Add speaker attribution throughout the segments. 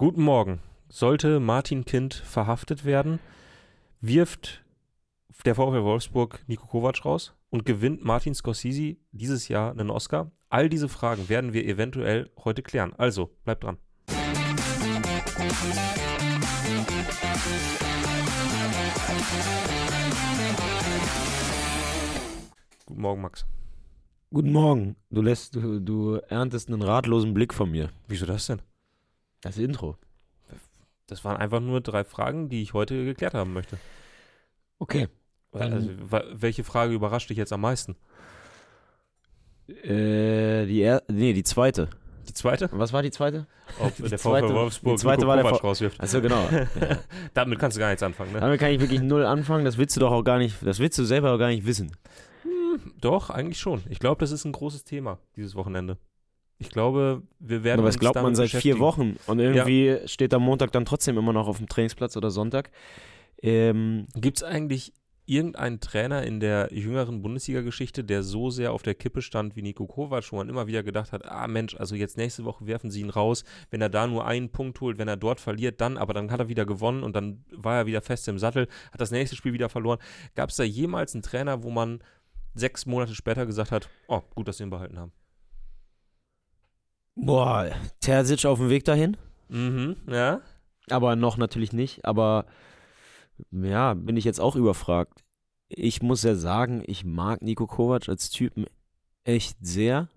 Speaker 1: Guten Morgen. Sollte Martin Kind verhaftet werden, wirft der VfL Wolfsburg Nico Kovac raus und gewinnt Martin Scorsese dieses Jahr einen Oscar? All diese Fragen werden wir eventuell heute klären. Also, bleibt dran. Guten Morgen, Max.
Speaker 2: Guten Morgen. Du lässt, du, du erntest einen ratlosen Blick von mir.
Speaker 1: Wieso das denn?
Speaker 2: Das Intro.
Speaker 1: Das waren einfach nur drei Fragen, die ich heute geklärt haben möchte.
Speaker 2: Okay.
Speaker 1: Also, welche Frage überrascht dich jetzt am meisten?
Speaker 2: Äh, die er nee, die zweite.
Speaker 1: Die zweite?
Speaker 2: Was war die zweite?
Speaker 1: Ob
Speaker 2: Die
Speaker 1: der
Speaker 2: zweite-
Speaker 1: VfL Wolfsburg
Speaker 2: die zweite
Speaker 1: Nico
Speaker 2: war der
Speaker 1: Kovac rauswirft.
Speaker 2: Achso, genau. ja.
Speaker 1: Damit kannst du gar nichts anfangen, ne?
Speaker 2: Damit kann ich wirklich null anfangen. Das willst du doch auch gar nicht, das willst du selber auch gar nicht wissen.
Speaker 1: Doch, eigentlich schon. Ich glaube, das ist ein großes Thema dieses Wochenende. Ich glaube, wir werden
Speaker 2: Aber das glaubt man seit vier. Wochen. Und irgendwie steht am Montag dann trotzdem immer noch auf dem Trainingsplatz oder Sonntag. Ähm,
Speaker 1: Gibt es eigentlich irgendeinen Trainer in der jüngeren Bundesliga-Geschichte, der so sehr auf der Kippe stand wie Nico Kovac, wo man immer wieder gedacht hat, ah Mensch, also jetzt nächste Woche werfen sie ihn raus, wenn er da nur einen Punkt holt, wenn er dort verliert, dann, aber dann hat er wieder gewonnen und dann war er wieder fest im Sattel, hat das nächste Spiel wieder verloren. Gab es da jemals einen Trainer, wo man sechs Monate später gesagt hat, oh, gut, dass sie ihn behalten haben?
Speaker 2: Boah, Terzic auf dem Weg dahin.
Speaker 1: Mhm, ja.
Speaker 2: Aber noch natürlich nicht. Aber ja, bin ich jetzt auch überfragt. Ich muss ja sagen, ich mag Nico Kovac als Typen echt sehr.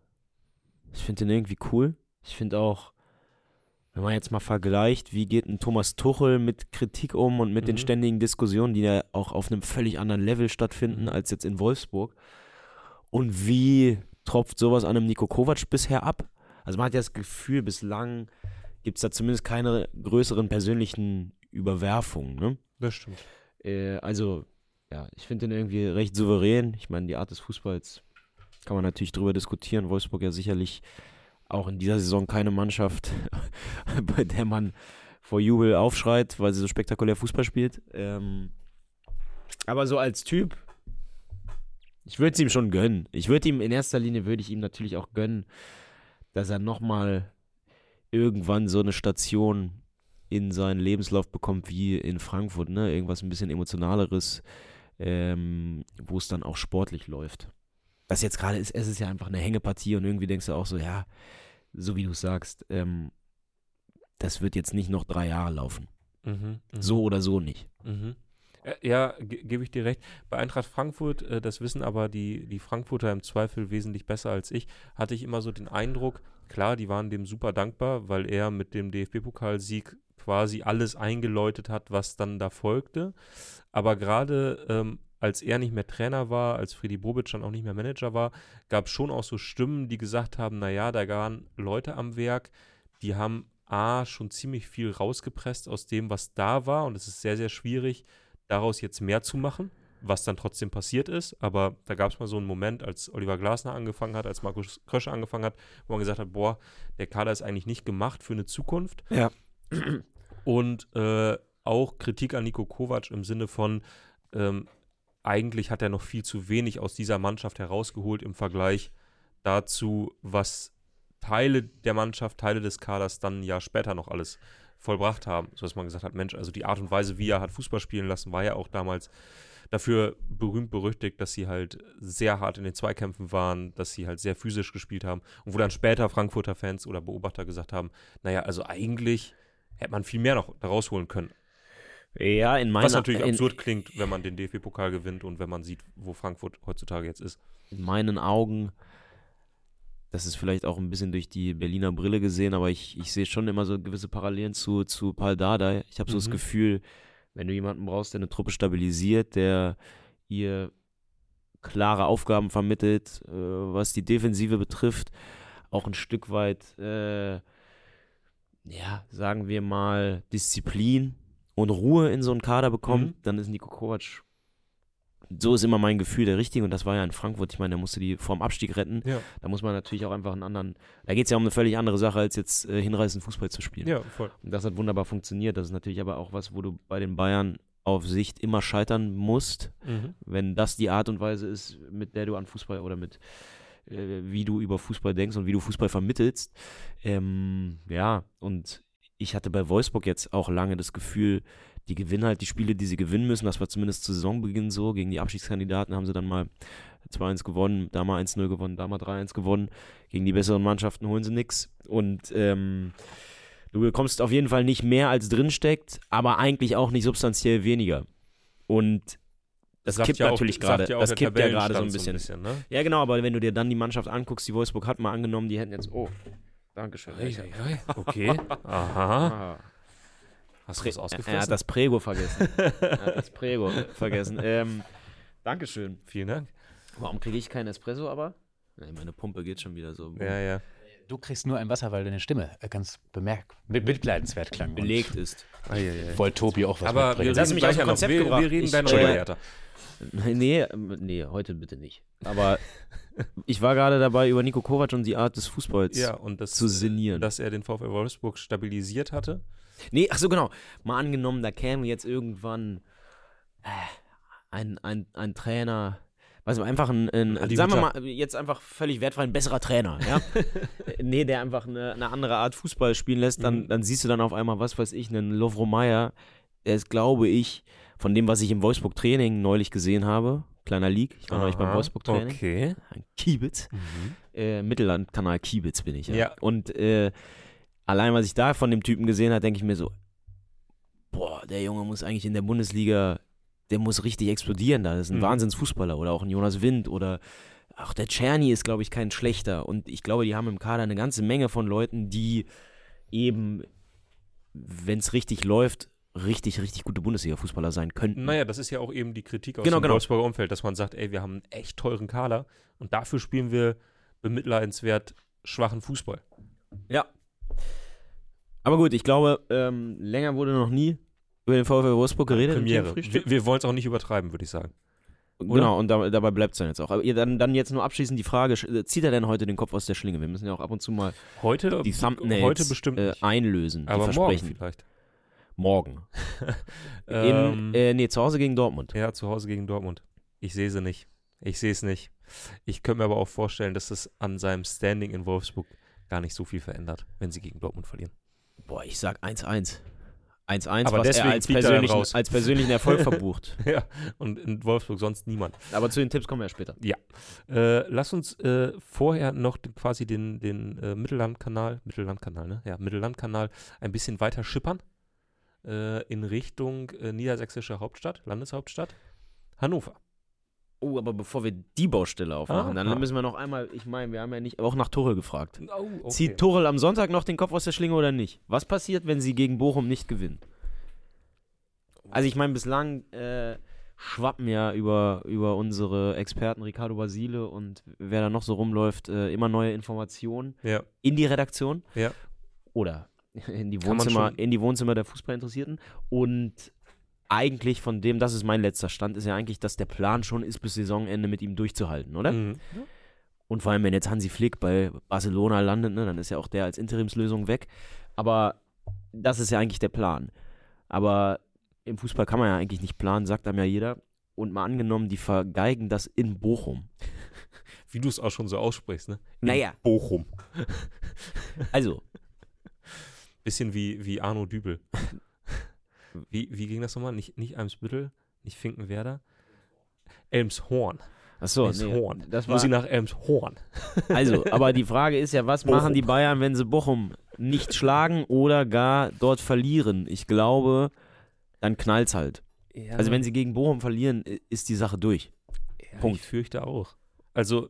Speaker 2: Ich finde den irgendwie cool. Ich finde auch, wenn man jetzt mal vergleicht, wie geht ein Thomas Tuchel mit Kritik um und mit den
Speaker 1: Mhm.
Speaker 2: ständigen Diskussionen, die ja auch auf einem völlig anderen Level stattfinden
Speaker 1: Mhm.
Speaker 2: als jetzt in Wolfsburg. Und wie tropft sowas an einem Nico Kovac bisher ab? Also man hat ja das Gefühl, bislang gibt es da zumindest keine größeren persönlichen Überwerfungen. Ne?
Speaker 1: Das stimmt.
Speaker 2: Äh, also, ja, ich finde den irgendwie recht souverän. Ich meine, die Art des Fußballs kann man natürlich drüber diskutieren. Wolfsburg ja sicherlich auch in dieser Saison keine Mannschaft, bei der man vor Jubel aufschreit, weil sie so spektakulär Fußball spielt. Ähm, aber so als Typ, ich würde es ihm schon gönnen. Ich würde ihm in erster Linie würde ich ihm natürlich auch gönnen, dass er nochmal irgendwann so eine Station in seinen Lebenslauf bekommt wie in Frankfurt, ne? Irgendwas ein bisschen emotionaleres, ähm, wo es dann auch sportlich läuft. Das jetzt gerade ist, es ist ja einfach eine Hängepartie und irgendwie denkst du auch so, ja, so wie du es sagst, ähm, das wird jetzt nicht noch drei Jahre laufen.
Speaker 1: Mhm, mhm.
Speaker 2: So oder so nicht.
Speaker 1: Mhm. Äh, Ja, ge gebe ich dir recht. Bei Eintracht Frankfurt, äh, das wissen aber die, die Frankfurter im Zweifel wesentlich besser als ich, hatte ich immer so den Eindruck, klar, die waren dem super dankbar, weil er mit dem DFB-Pokalsieg quasi alles eingeläutet hat, was dann da folgte. Aber gerade ähm, als er nicht mehr Trainer war, als Freddy Bobic dann auch nicht mehr Manager war, gab es schon auch so Stimmen, die gesagt haben, naja, da waren Leute am Werk, die haben A, schon ziemlich viel rausgepresst aus dem, was da war. Und es ist sehr, sehr schwierig, daraus jetzt mehr zu machen, was dann trotzdem passiert ist. Aber da gab es mal so einen Moment, als Oliver Glasner angefangen hat, als Markus Krösche angefangen hat, wo man gesagt hat, boah, der Kader ist eigentlich nicht gemacht für eine Zukunft.
Speaker 2: Ja.
Speaker 1: Und äh, auch Kritik an Nico Kovac im Sinne von, ähm, eigentlich hat er noch viel zu wenig aus dieser Mannschaft herausgeholt im Vergleich dazu, was Teile der Mannschaft, Teile des Kaders dann ein Jahr später noch alles vollbracht haben. So dass man gesagt hat, Mensch, also die Art und Weise, wie er hat Fußball spielen lassen, war ja auch damals dafür berühmt berüchtigt, dass sie halt sehr hart in den Zweikämpfen waren, dass sie halt sehr physisch gespielt haben und wo dann später Frankfurter Fans oder Beobachter gesagt haben, naja, also eigentlich hätte man viel mehr noch daraus holen können.
Speaker 2: Ja, in meiner,
Speaker 1: Was natürlich
Speaker 2: in,
Speaker 1: absurd klingt, wenn man den DFB-Pokal gewinnt und wenn man sieht, wo Frankfurt heutzutage jetzt ist.
Speaker 2: in meinen Augen, das ist vielleicht auch ein bisschen durch die Berliner Brille gesehen, aber ich, ich sehe schon immer so gewisse Parallelen zu, zu Paul Dardai. Ich habe so das
Speaker 1: Mhm.
Speaker 2: Gefühl, wenn du jemanden brauchst, der eine Truppe stabilisiert, der ihr klare Aufgaben vermittelt, äh, was die Defensive betrifft, auch ein Stück weit, äh, ja, sagen wir mal, Disziplin und Ruhe in so einen Kader bekommt,
Speaker 1: Mhm.
Speaker 2: dann ist Nico Kovac so ist immer mein Gefühl der Richtige und das war ja in Frankfurt. Ich meine, der musste die vorm Abstieg retten.
Speaker 1: Ja,
Speaker 2: Da muss man natürlich auch einfach einen anderen. Da geht es ja um eine völlig andere Sache, als jetzt äh, hinreißend Fußball zu spielen.
Speaker 1: ja voll.
Speaker 2: Und das hat wunderbar funktioniert. Das ist natürlich aber auch was, wo du bei den Bayern auf Sicht immer scheitern musst,
Speaker 1: Mhm.
Speaker 2: wenn das die Art und Weise ist, mit der du an Fußball oder mit äh, wie du über Fußball denkst und wie du Fußball vermittelst. Ähm, ja, und ich hatte bei Wolfsburg jetzt auch lange das Gefühl, die gewinnen halt die Spiele, die sie gewinnen müssen. Das war zumindest zu Saisonbeginn so. Gegen die Abschiedskandidaten haben sie dann mal 2-1 gewonnen, da mal 1-0 gewonnen, da mal 3-1 gewonnen. Gegen die besseren Mannschaften holen sie nichts. Und ähm, du bekommst auf jeden Fall nicht mehr, als drinsteckt, aber eigentlich auch nicht substanziell weniger. Und das
Speaker 1: Sagt
Speaker 2: kippt
Speaker 1: ja
Speaker 2: natürlich gerade.
Speaker 1: ja
Speaker 2: das kippt ja gerade so ein
Speaker 1: Tabellenstand
Speaker 2: bisschen.
Speaker 1: ne?
Speaker 2: Ja, genau, aber wenn du dir dann die Mannschaft anguckst, die Wolfsburg hat mal angenommen, die hätten jetzt. Oh, Dankeschön.
Speaker 1: Okay. Aha.
Speaker 2: Ah.
Speaker 1: Hast du
Speaker 2: Er
Speaker 1: ausgefressen?
Speaker 2: hat das Prego vergessen. er hat das Prego vergessen. Ähm, Dankeschön.
Speaker 1: Vielen Dank.
Speaker 2: Warum kriege ich keinen Espresso aber? Nee, meine Pumpe geht schon wieder so.
Speaker 1: Ja, ja.
Speaker 3: Du kriegst nur ein Wasser, weil deine Stimme äh, ganz bemerk mit mitleidenswert klang.
Speaker 2: Belegt ist.
Speaker 1: Eieiei.
Speaker 3: Wollte Tobi auch was
Speaker 1: Aber wir reden,
Speaker 2: Lass mich
Speaker 1: gleich ja.
Speaker 2: Konzept
Speaker 1: wir, wir reden
Speaker 2: Ich-
Speaker 1: gleich noch über Hertha.
Speaker 2: Nee, ähm, nee, heute bitte nicht. Aber ich war gerade dabei, über Nico Kovac und die Art des Fußballs
Speaker 1: Ja, und das,
Speaker 2: zu sinnieren.
Speaker 1: dass er den VfL Wolfsburg stabilisiert hatte.
Speaker 2: Nee, ach so, genau. Mal angenommen, da käme jetzt irgendwann äh, ein, ein, ein Trainer, weiß nicht, einfach ein, ein
Speaker 1: Adi
Speaker 2: sagen wir
Speaker 1: Hütter.
Speaker 2: mal, jetzt einfach völlig wertfrei, ein besserer Trainer, ja? Nee, der einfach eine, eine andere Art Fußball spielen lässt, dann,
Speaker 1: Mhm.
Speaker 2: dann siehst du dann auf einmal, was weiß ich, einen Lovro Meyer, der ist, glaube ich, von dem, was ich im Wolfsburg-Training neulich gesehen habe, kleiner Leak, ich war neulich beim
Speaker 1: Aha,
Speaker 2: Wolfsburg-Training,
Speaker 1: Okay.
Speaker 2: ein Kiebitz,
Speaker 1: Mhm.
Speaker 2: äh, Mittellandkanal Kiebitz bin ich, ja.
Speaker 1: Ja.
Speaker 2: Und äh, allein, was ich da von dem Typen gesehen habe, denke ich mir so, boah, der Junge muss eigentlich in der Bundesliga, der muss richtig explodieren da. Das ist ein
Speaker 1: Mhm.
Speaker 2: Wahnsinnsfußballer oder auch ein Jonas Wind oder auch der Czerny ist, glaube ich, kein schlechter. Und ich glaube, die haben im Kader eine ganze Menge von Leuten, die eben, wenn es richtig läuft, richtig, richtig gute Bundesliga-Fußballer sein könnten.
Speaker 1: Naja, das ist ja auch eben die Kritik aus
Speaker 2: Genau,
Speaker 1: dem
Speaker 2: genau.
Speaker 1: Wolfsburger Umfeld, dass man sagt, ey, wir haben einen echt teuren Kader und dafür spielen wir bemitleidenswert schwachen Fußball.
Speaker 2: Ja. Aber gut, ich glaube, ähm, länger wurde noch nie über den VfL Wolfsburg geredet.
Speaker 1: Premiere. Wir, wir wollen es auch nicht übertreiben, würde ich sagen.
Speaker 2: Genau, und da, dabei bleibt es dann jetzt auch. Aber dann, dann jetzt nur abschließend die Frage, äh, zieht er denn heute den Kopf aus der Schlinge? Wir müssen ja auch ab und zu mal
Speaker 1: Heute,
Speaker 2: die Thumbnails
Speaker 1: heute bestimmt
Speaker 2: äh, einlösen, die
Speaker 1: aber morgen
Speaker 2: Versprechen.
Speaker 1: vielleicht.
Speaker 2: Morgen.
Speaker 1: Ähm,
Speaker 2: In, äh, nee, zu Hause gegen Dortmund.
Speaker 1: Ja, zu Hause gegen Dortmund. Ich sehe sie nicht. Ich sehe es nicht. Ich könnte mir aber auch vorstellen, dass das an seinem Standing in Wolfsburg gar nicht so viel verändert, wenn sie gegen Dortmund verlieren.
Speaker 2: Boah, ich sag 1-1. 1-1,
Speaker 1: Aber
Speaker 2: was er
Speaker 1: deswegen
Speaker 2: als
Speaker 1: fliegt er dann
Speaker 2: persönlichen,
Speaker 1: raus.
Speaker 2: als persönlichen Erfolg verbucht.
Speaker 1: ja, und in Wolfsburg sonst niemand.
Speaker 2: Aber zu den Tipps kommen wir ja später.
Speaker 1: Äh, lass uns äh, vorher noch den, quasi den, den äh, Mittellandkanal, Mittellandkanal, ne? Ja, Mittellandkanal ein bisschen weiter schippern äh, in Richtung äh, niedersächsische Hauptstadt, Landeshauptstadt, Hannover.
Speaker 2: Oh, aber bevor wir die Baustelle aufmachen,
Speaker 1: Aha.
Speaker 2: dann müssen wir noch einmal, ich meine, wir haben ja nicht auch nach Tuchel gefragt.
Speaker 1: Oh, okay.
Speaker 2: Zieht Tuchel am Sonntag noch den Kopf aus der Schlinge oder nicht? Was passiert, wenn sie gegen Bochum nicht gewinnen? Also ich meine, bislang äh, schwappen ja über, über unsere Experten Ricardo Basile und wer da noch so rumläuft, äh, immer neue Informationen
Speaker 1: Ja,
Speaker 2: in die Redaktion.
Speaker 1: Ja.
Speaker 2: Oder in die, Wohnzimmer, in die Wohnzimmer der Fußballinteressierten. Und eigentlich von dem, das ist mein letzter Stand, ist ja eigentlich, dass der Plan schon ist, bis Saisonende mit ihm durchzuhalten, oder?
Speaker 1: Mhm.
Speaker 2: Und vor allem, wenn jetzt Hansi Flick bei Barcelona landet, ne, dann ist ja auch der als Interimslösung weg. Aber das ist ja eigentlich der Plan. Aber im Fußball kann man ja eigentlich nicht planen, sagt einem ja jeder. Und mal angenommen, die vergeigen das in Bochum.
Speaker 1: Wie du es auch schon so aussprichst, ne? In
Speaker 2: Naja.
Speaker 1: Bochum.
Speaker 2: Also,
Speaker 1: Bisschen wie, wie Arno Dübel. Wie, wie ging das nochmal? Nicht, nicht Eimsbüttel, nicht Finkenwerder. Elmshorn.
Speaker 2: achso, nee,
Speaker 1: Elmshorn.
Speaker 2: das war,
Speaker 1: Muss ich nach Elmshorn.
Speaker 2: also, aber die Frage ist ja, was machen die Bayern, wenn sie Bochum nicht schlagen oder gar dort verlieren? Ich glaube, dann knallt's halt. Also, wenn sie gegen Bochum verlieren, ist die Sache durch.
Speaker 1: ja,
Speaker 2: Punkt.
Speaker 1: Ich fürchte auch. Also,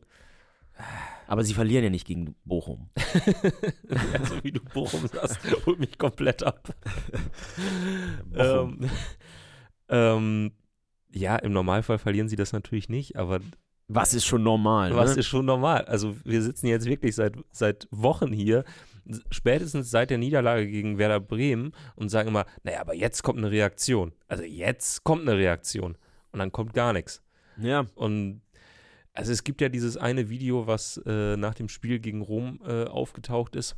Speaker 2: Aber sie verlieren ja nicht gegen Bochum.
Speaker 1: also wie du Bochum sagst, holt mich komplett ab. Ähm, ähm, ja, im Normalfall verlieren sie das natürlich nicht, aber
Speaker 2: Was ist schon normal,
Speaker 1: was
Speaker 2: ne?
Speaker 1: ist schon normal? Also wir sitzen jetzt wirklich seit, seit Wochen hier, spätestens seit der Niederlage gegen Werder Bremen und sagen immer, naja, aber jetzt kommt eine Reaktion. Also jetzt kommt eine Reaktion. Und dann kommt gar nichts.
Speaker 2: Ja,
Speaker 1: Und also es gibt ja dieses eine Video, was äh, nach dem Spiel gegen Rom äh, aufgetaucht ist,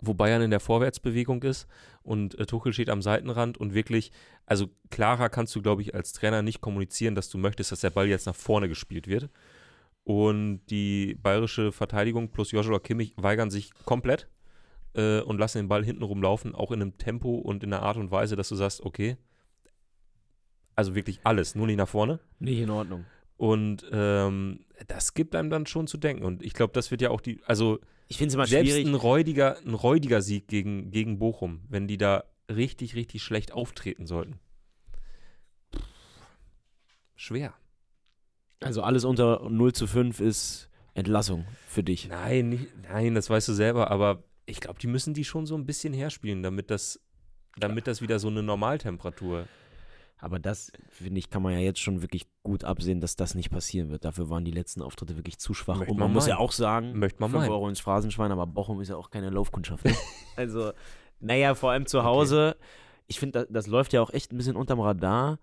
Speaker 1: wo Bayern in der Vorwärtsbewegung ist und äh, Tuchel steht am Seitenrand und wirklich, also klarer kannst du, glaube ich, als Trainer nicht kommunizieren, dass du möchtest, dass der Ball jetzt nach vorne gespielt wird. Und die bayerische Verteidigung plus Joshua Kimmich weigern sich komplett, äh, und lassen den Ball hinten rumlaufen, auch in einem Tempo und in einer Art und Weise, dass du sagst, okay, also wirklich alles, nur nicht nach vorne.
Speaker 2: Nicht in Ordnung.
Speaker 1: Und ähm, das gibt einem dann schon zu denken. Und ich glaube, das wird ja auch die, also
Speaker 2: Ich finde es immer
Speaker 1: selbst
Speaker 2: schwierig.
Speaker 1: ein räudiger, ein räudiger Sieg gegen, gegen Bochum, wenn die da richtig, richtig schlecht auftreten sollten. Pff, Schwer.
Speaker 2: Also alles unter 0 zu 5 ist Entlassung für dich.
Speaker 1: Nein, nicht, nein, das weißt du selber, aber ich glaube, die müssen die schon so ein bisschen herspielen, damit das, damit das wieder so eine Normaltemperatur.
Speaker 2: Aber das, finde ich, kann man ja jetzt schon wirklich gut absehen, dass das nicht passieren wird. Dafür waren die letzten Auftritte wirklich zu schwach.
Speaker 1: Möchte
Speaker 2: Und
Speaker 1: man
Speaker 2: man muss ja auch sagen,
Speaker 1: Möchte man
Speaker 2: 5
Speaker 1: meinen.
Speaker 2: Euro ins Phrasenschwein, aber Bochum ist ja auch keine Laufkundschaft. Ne? also, naja, vor allem zu Hause. Ich finde, das, das läuft ja auch echt ein bisschen unterm Radar,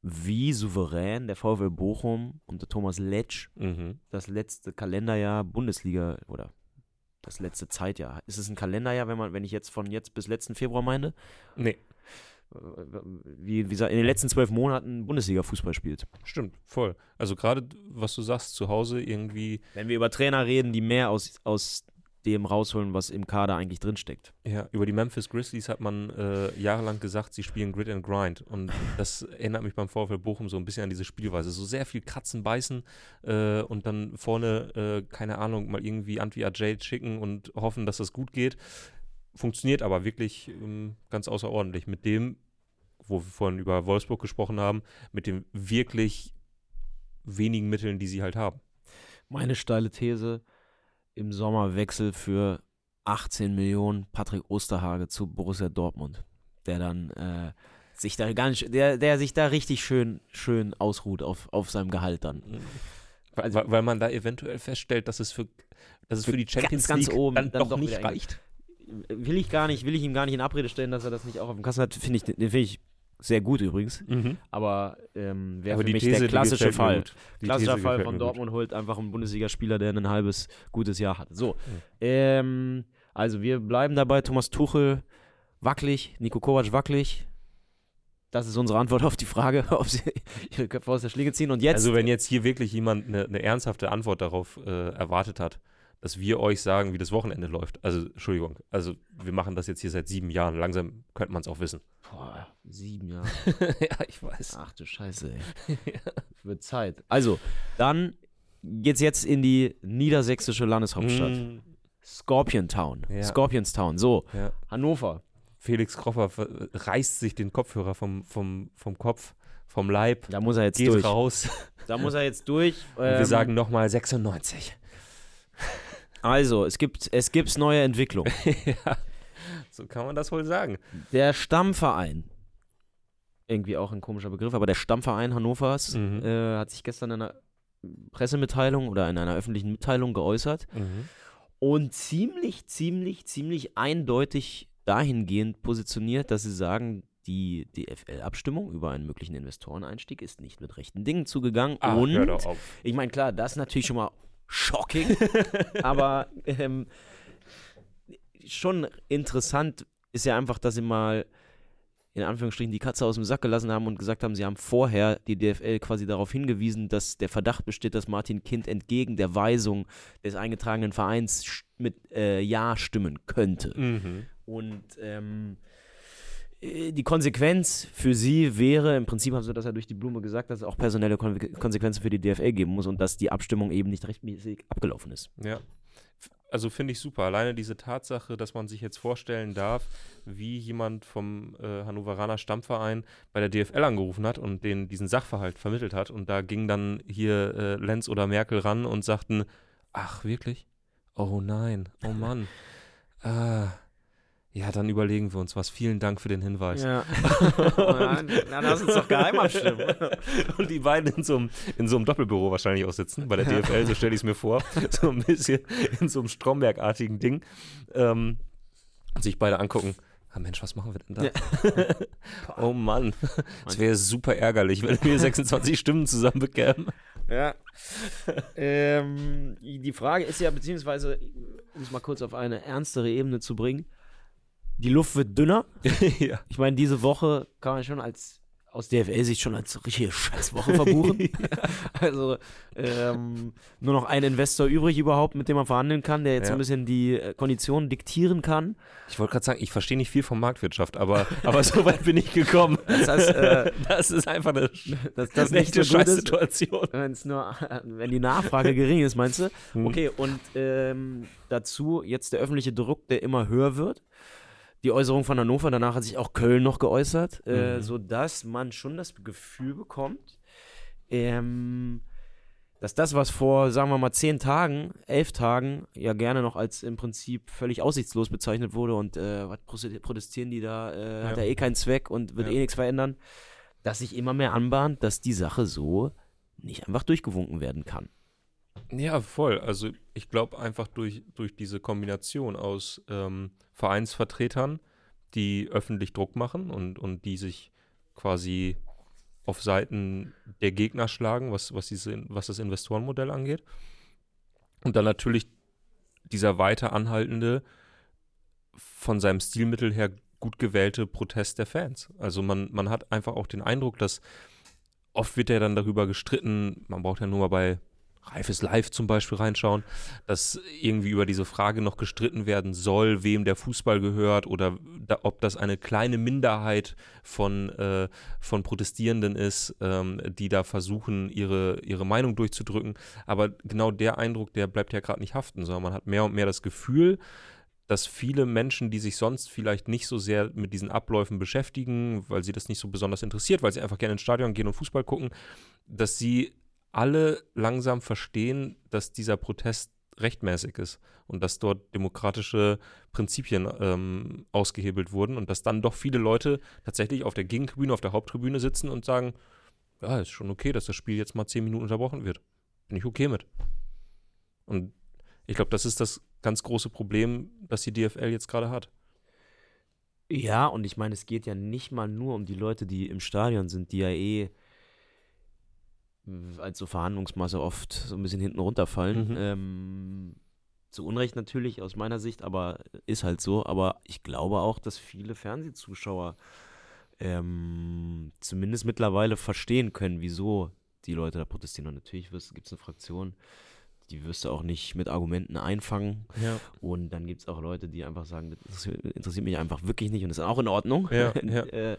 Speaker 2: wie souverän der VfL Bochum unter Thomas Letsch
Speaker 1: Mhm.
Speaker 2: das letzte Kalenderjahr Bundesliga oder das letzte Zeitjahr. Ist es ein Kalenderjahr, wenn man, wenn ich jetzt von jetzt bis letzten Februar meine?
Speaker 1: Nee,
Speaker 2: Wie, wie gesagt, in den letzten zwölf Monaten Bundesliga-Fußball spielt.
Speaker 1: stimmt, voll. Also gerade, was du sagst, zu Hause irgendwie,
Speaker 2: Wenn wir über Trainer reden, die mehr aus, aus dem rausholen, was im Kader eigentlich drinsteckt.
Speaker 1: ja, über die Memphis Grizzlies hat man äh, jahrelang gesagt, sie spielen Grit and Grind. Und das erinnert mich beim VfL Bochum so ein bisschen an diese Spielweise. So sehr viel Kratzen, Beißen äh, und dann vorne, äh, keine Ahnung, mal irgendwie Antwi Ajay schicken und hoffen, dass das gut geht. Funktioniert aber wirklich ähm, ganz außerordentlich. Mit dem, wo wir vorhin über Wolfsburg gesprochen haben, mit den wirklich wenigen Mitteln, die sie halt haben.
Speaker 2: Meine steile These: im Sommer Wechsel für 18 Millionen Patrick Osterhage zu Borussia Dortmund, der dann äh, sich da gar nicht, der, der sich da richtig schön, schön ausruht auf, auf seinem Gehalt dann.
Speaker 1: Weil,
Speaker 2: Also-
Speaker 1: weil, weil man da eventuell feststellt, dass es für, dass es für,
Speaker 2: Für
Speaker 1: die Champions
Speaker 2: ganz, ganz
Speaker 1: League
Speaker 2: oben
Speaker 1: dann,
Speaker 2: dann
Speaker 1: doch,
Speaker 2: doch
Speaker 1: nicht reicht.
Speaker 2: Will ich gar nicht, will ich ihm gar nicht in Abrede stellen, dass er das nicht auch auf dem Kasten hat. Finde ich, den finde ich sehr gut übrigens. Aber ähm, wäre für
Speaker 1: die
Speaker 2: mich
Speaker 1: These,
Speaker 2: der klassische Fall.
Speaker 1: gut.
Speaker 2: Klassischer
Speaker 1: These
Speaker 2: Fall von Dortmund holt einfach einen Bundesligaspieler, der ein halbes gutes Jahr hat. So,
Speaker 1: Mhm.
Speaker 2: ähm, also wir bleiben dabei. Thomas Tuchel wackelig, Nico Kovac wackelig. Das ist unsere Antwort auf die Frage, ob sie ihre Köpfe aus der Schlinge ziehen. Und jetzt,
Speaker 1: Also wenn jetzt hier wirklich jemand eine, eine ernsthafte Antwort darauf äh, erwartet hat, dass wir euch sagen, wie das Wochenende läuft. Also, Entschuldigung, also wir machen das jetzt hier seit sieben Jahren. Langsam könnte man es auch wissen.
Speaker 2: Boah, sieben Jahre.
Speaker 1: ja, ich weiß.
Speaker 2: Ach du Scheiße, ey. Wird Zeit. Also, dann geht's jetzt in die niedersächsische Landeshauptstadt.
Speaker 1: Mm,
Speaker 2: Scorpion Town.
Speaker 1: Ja.
Speaker 2: Scorpionstown. So,
Speaker 1: ja.
Speaker 2: Hannover.
Speaker 1: Felix Kroffer reißt sich den Kopfhörer vom, vom, vom Kopf, vom Leib,
Speaker 2: Da muss er jetzt
Speaker 1: geht
Speaker 2: durch.
Speaker 1: raus.
Speaker 2: Da muss er jetzt durch.
Speaker 1: Und wir
Speaker 2: Ähm,
Speaker 1: sagen nochmal 96.
Speaker 2: Also, es gibt es gibt's neue Entwicklungen.
Speaker 1: ja, so kann man das wohl sagen.
Speaker 2: Der Stammverein, irgendwie auch ein komischer Begriff, aber der Stammverein Hannovers
Speaker 1: Mhm.
Speaker 2: äh, hat sich gestern in einer Pressemitteilung oder in einer öffentlichen Mitteilung geäußert und ziemlich, ziemlich, ziemlich eindeutig dahingehend positioniert, dass sie sagen, die DFL-Abstimmung über einen möglichen Investoreneinstieg ist nicht mit rechten Dingen zugegangen.
Speaker 1: Ach,
Speaker 2: und ich meine, klar, das ist natürlich schon mal shocking, aber ähm, schon interessant ist ja einfach, dass sie mal in Anführungsstrichen die Katze aus dem Sack gelassen haben und gesagt haben, sie haben vorher die DFL quasi darauf hingewiesen, dass der Verdacht besteht, dass Martin Kind entgegen der Weisung des eingetragenen Vereins mit äh, Ja stimmen könnte.
Speaker 1: Mhm.
Speaker 2: Und ähm, äh, die Konsequenz für sie wäre, im Prinzip haben sie das ja durch die Blume gesagt, dass es auch personelle Kon Konsequenzen für die DFL geben muss und dass die Abstimmung eben nicht rechtmäßig abgelaufen ist.
Speaker 1: Ja. Also finde ich super. Alleine diese Tatsache, dass man sich jetzt vorstellen darf, wie jemand vom äh, Hannoveraner Stammverein bei der DFL angerufen hat und den diesen Sachverhalt vermittelt hat. Und da ging dann hier äh, Lenz oder Merkel ran und sagten, ach wirklich? Oh nein, oh Mann. ah, ja, dann überlegen wir uns was. Vielen Dank für den Hinweis.
Speaker 2: Ja. dann, dann lass uns doch geheim abstimmen.
Speaker 1: Und die beiden in so, einem, in so einem Doppelbüro wahrscheinlich auch sitzen, bei der DFL, so stelle ich es mir vor. So ein bisschen in so einem Stromberg-artigen Ding. Ähm, und sich beide angucken. Ah Mensch, was machen wir denn da? oh Mann, es wäre super ärgerlich, wenn wir 26 Stimmen zusammen bekämen.
Speaker 2: Ja. ähm, die Frage ist ja, beziehungsweise, um es mal kurz auf eine ernstere Ebene zu bringen, die Luft wird dünner.
Speaker 1: ja.
Speaker 2: Ich meine, diese Woche kann man schon als aus DFL-Sicht schon als richtige Scheißwoche verbuchen. also ähm, nur noch ein Investor übrig überhaupt, mit dem man verhandeln kann, der jetzt
Speaker 1: Ja.
Speaker 2: ein bisschen die äh, Konditionen diktieren kann.
Speaker 1: Ich wollte gerade sagen, ich verstehe nicht viel von Marktwirtschaft, aber, aber so weit bin ich gekommen.
Speaker 2: Das heißt, äh,
Speaker 1: das ist einfach eine,
Speaker 2: dass das
Speaker 1: eine echte
Speaker 2: so
Speaker 1: Scheißsituation.
Speaker 2: wenn's nur, wenn die Nachfrage gering ist, meinst du?
Speaker 1: Hm.
Speaker 2: Okay, und ähm, dazu jetzt der öffentliche Druck, der immer höher wird. Die Äußerung von Hannover, danach hat sich auch Köln noch geäußert, äh,
Speaker 1: Mhm.
Speaker 2: sodass man schon das Gefühl bekommt, ähm, dass das, was vor, sagen wir mal, zehn Tagen, elf Tagen ja gerne noch als im Prinzip völlig aussichtslos bezeichnet wurde und äh, was protest- protestieren die da, äh, hat
Speaker 1: Ja.
Speaker 2: ja eh keinen Zweck und wird
Speaker 1: Ja.
Speaker 2: eh nichts verändern, dass sich immer mehr anbahnt, dass die Sache so nicht einfach durchgewunken werden kann.
Speaker 1: Ja, voll. Also ich glaube einfach durch, durch diese Kombination aus ähm, Vereinsvertretern, die öffentlich Druck machen und, und die sich quasi auf Seiten der Gegner schlagen, was, was, diese, was das Investorenmodell angeht. Und dann natürlich dieser weiter anhaltende, von seinem Stilmittel her gut gewählte Protest der Fans. Also man, man hat einfach auch den Eindruck, dass oft wird ja dann darüber gestritten, man braucht ja nur mal bei Reifes Live zum Beispiel reinschauen, dass irgendwie über diese Frage noch gestritten werden soll, wem der Fußball gehört oder da, ob das eine kleine Minderheit von, äh, von Protestierenden ist, ähm, die da versuchen, ihre, ihre Meinung durchzudrücken. Aber genau der Eindruck, der bleibt ja gerade nicht haften, sondern man hat mehr und mehr das Gefühl, dass viele Menschen, die sich sonst vielleicht nicht so sehr mit diesen Abläufen beschäftigen, weil sie das nicht so besonders interessiert, weil sie einfach gerne ins Stadion gehen und Fußball gucken, dass sie alle langsam verstehen, dass dieser Protest rechtmäßig ist und dass dort demokratische Prinzipien ähm, ausgehebelt wurden und dass dann doch viele Leute tatsächlich auf der Gegentribüne, auf der Haupttribüne sitzen und sagen, ja, ist schon okay, dass das Spiel jetzt mal zehn Minuten unterbrochen wird. Bin ich okay mit. Und ich glaube, das ist das ganz große Problem, das die DFL jetzt gerade hat.
Speaker 2: Ja, und ich meine, es geht ja nicht mal nur um die Leute, die im Stadion sind, die ja eh als so Verhandlungsmasse oft so ein bisschen hinten runterfallen.
Speaker 1: Mhm.
Speaker 2: Ähm, zu Unrecht natürlich aus meiner Sicht, aber ist halt so. Aber ich glaube auch, dass viele Fernsehzuschauer ähm, zumindest mittlerweile verstehen können, wieso die Leute da protestieren. Und natürlich gibt es eine Fraktion, die wirst du auch nicht mit Argumenten einfangen.
Speaker 1: Ja.
Speaker 2: Und dann gibt es auch Leute, die einfach sagen, das interessiert- mich einfach wirklich nicht und das ist auch in Ordnung.
Speaker 1: Ja, ja.
Speaker 2: äh,